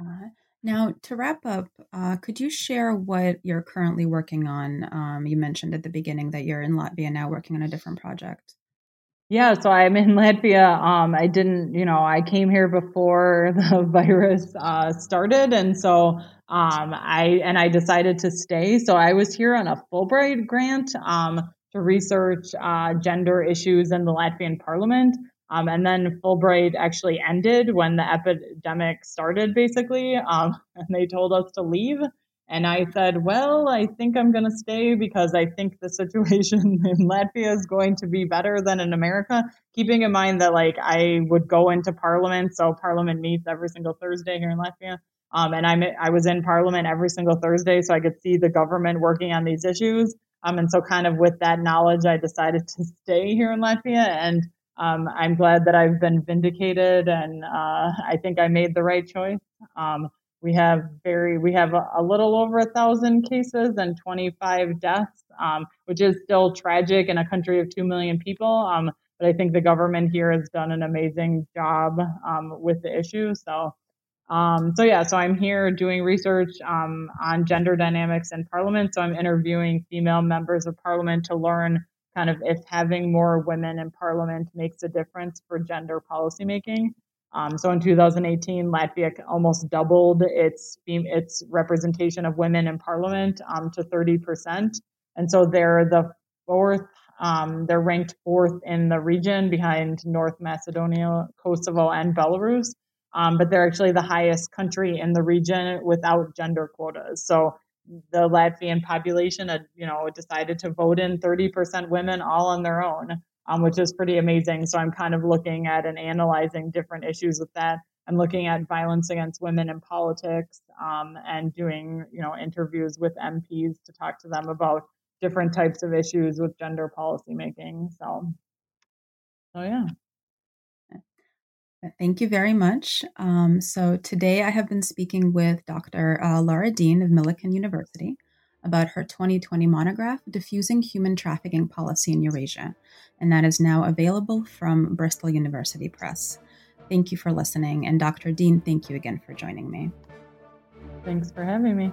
uh, now to wrap up uh, could you share what you're currently working on? Um, you mentioned at the beginning that you're in latvia now working on a different project Yeah, so I'm in Latvia. Um, I didn't, you know, I came here before (laughs) the virus uh, started, and so um, I and I decided to stay. So I was here on a Fulbright grant um, to research uh, gender issues in the Latvian Parliament. Um, and then Fulbright actually ended when the epidemic started, basically, um, (laughs) and they told us to leave. And I said, well, I think I'm going to stay because I think the situation (laughs) in Latvia is going to be better than in America. Keeping in mind that, like, I would go into Parliament, so Parliament meets every single Thursday here in Latvia. Um, and I'm, I was in Parliament every single Thursday, so I could see the government working on these issues. Um, and so, kind of with that knowledge, I decided to stay here in Latvia. And um, I'm glad that I've been vindicated, and uh, I think I made the right choice. Um, we have very we have a, a, little over a thousand cases and 25 deaths, um, which is still tragic in a country of two million people. Um, but I think the government here has done an amazing job um, with the issue. So. Um, so yeah, so I'm here doing research um, on gender dynamics in Parliament. So I'm interviewing female members of Parliament to learn kind of if having more women in Parliament makes a difference for gender policymaking. Um, so in 2018, Latvia almost doubled its its representation of women in parliament um, to 30%, and so they're the fourth. Um, they're ranked fourth in the region behind North Macedonia, Kosovo, and Belarus. Um, but they're actually the highest country in the region without gender quotas. So the Latvian population, had, you know, decided to vote in 30% women all on their own um, which is pretty amazing. So I'm kind of looking at and analyzing different issues with that. I'm looking at violence against women in politics um, and doing, you know, interviews with MPs to talk to them about different types of issues with gender policy making. So, so yeah. Thank you very much. Um, so today I have been speaking with Dr. Uh, Laura Dean of Millikin University about her 2020 monograph, Diffusing Human Trafficking Policy in Eurasia, and that is now available from Bristol University Press. Thank you for listening, and Dr. Dean, thank you again for joining me. Thanks for having me.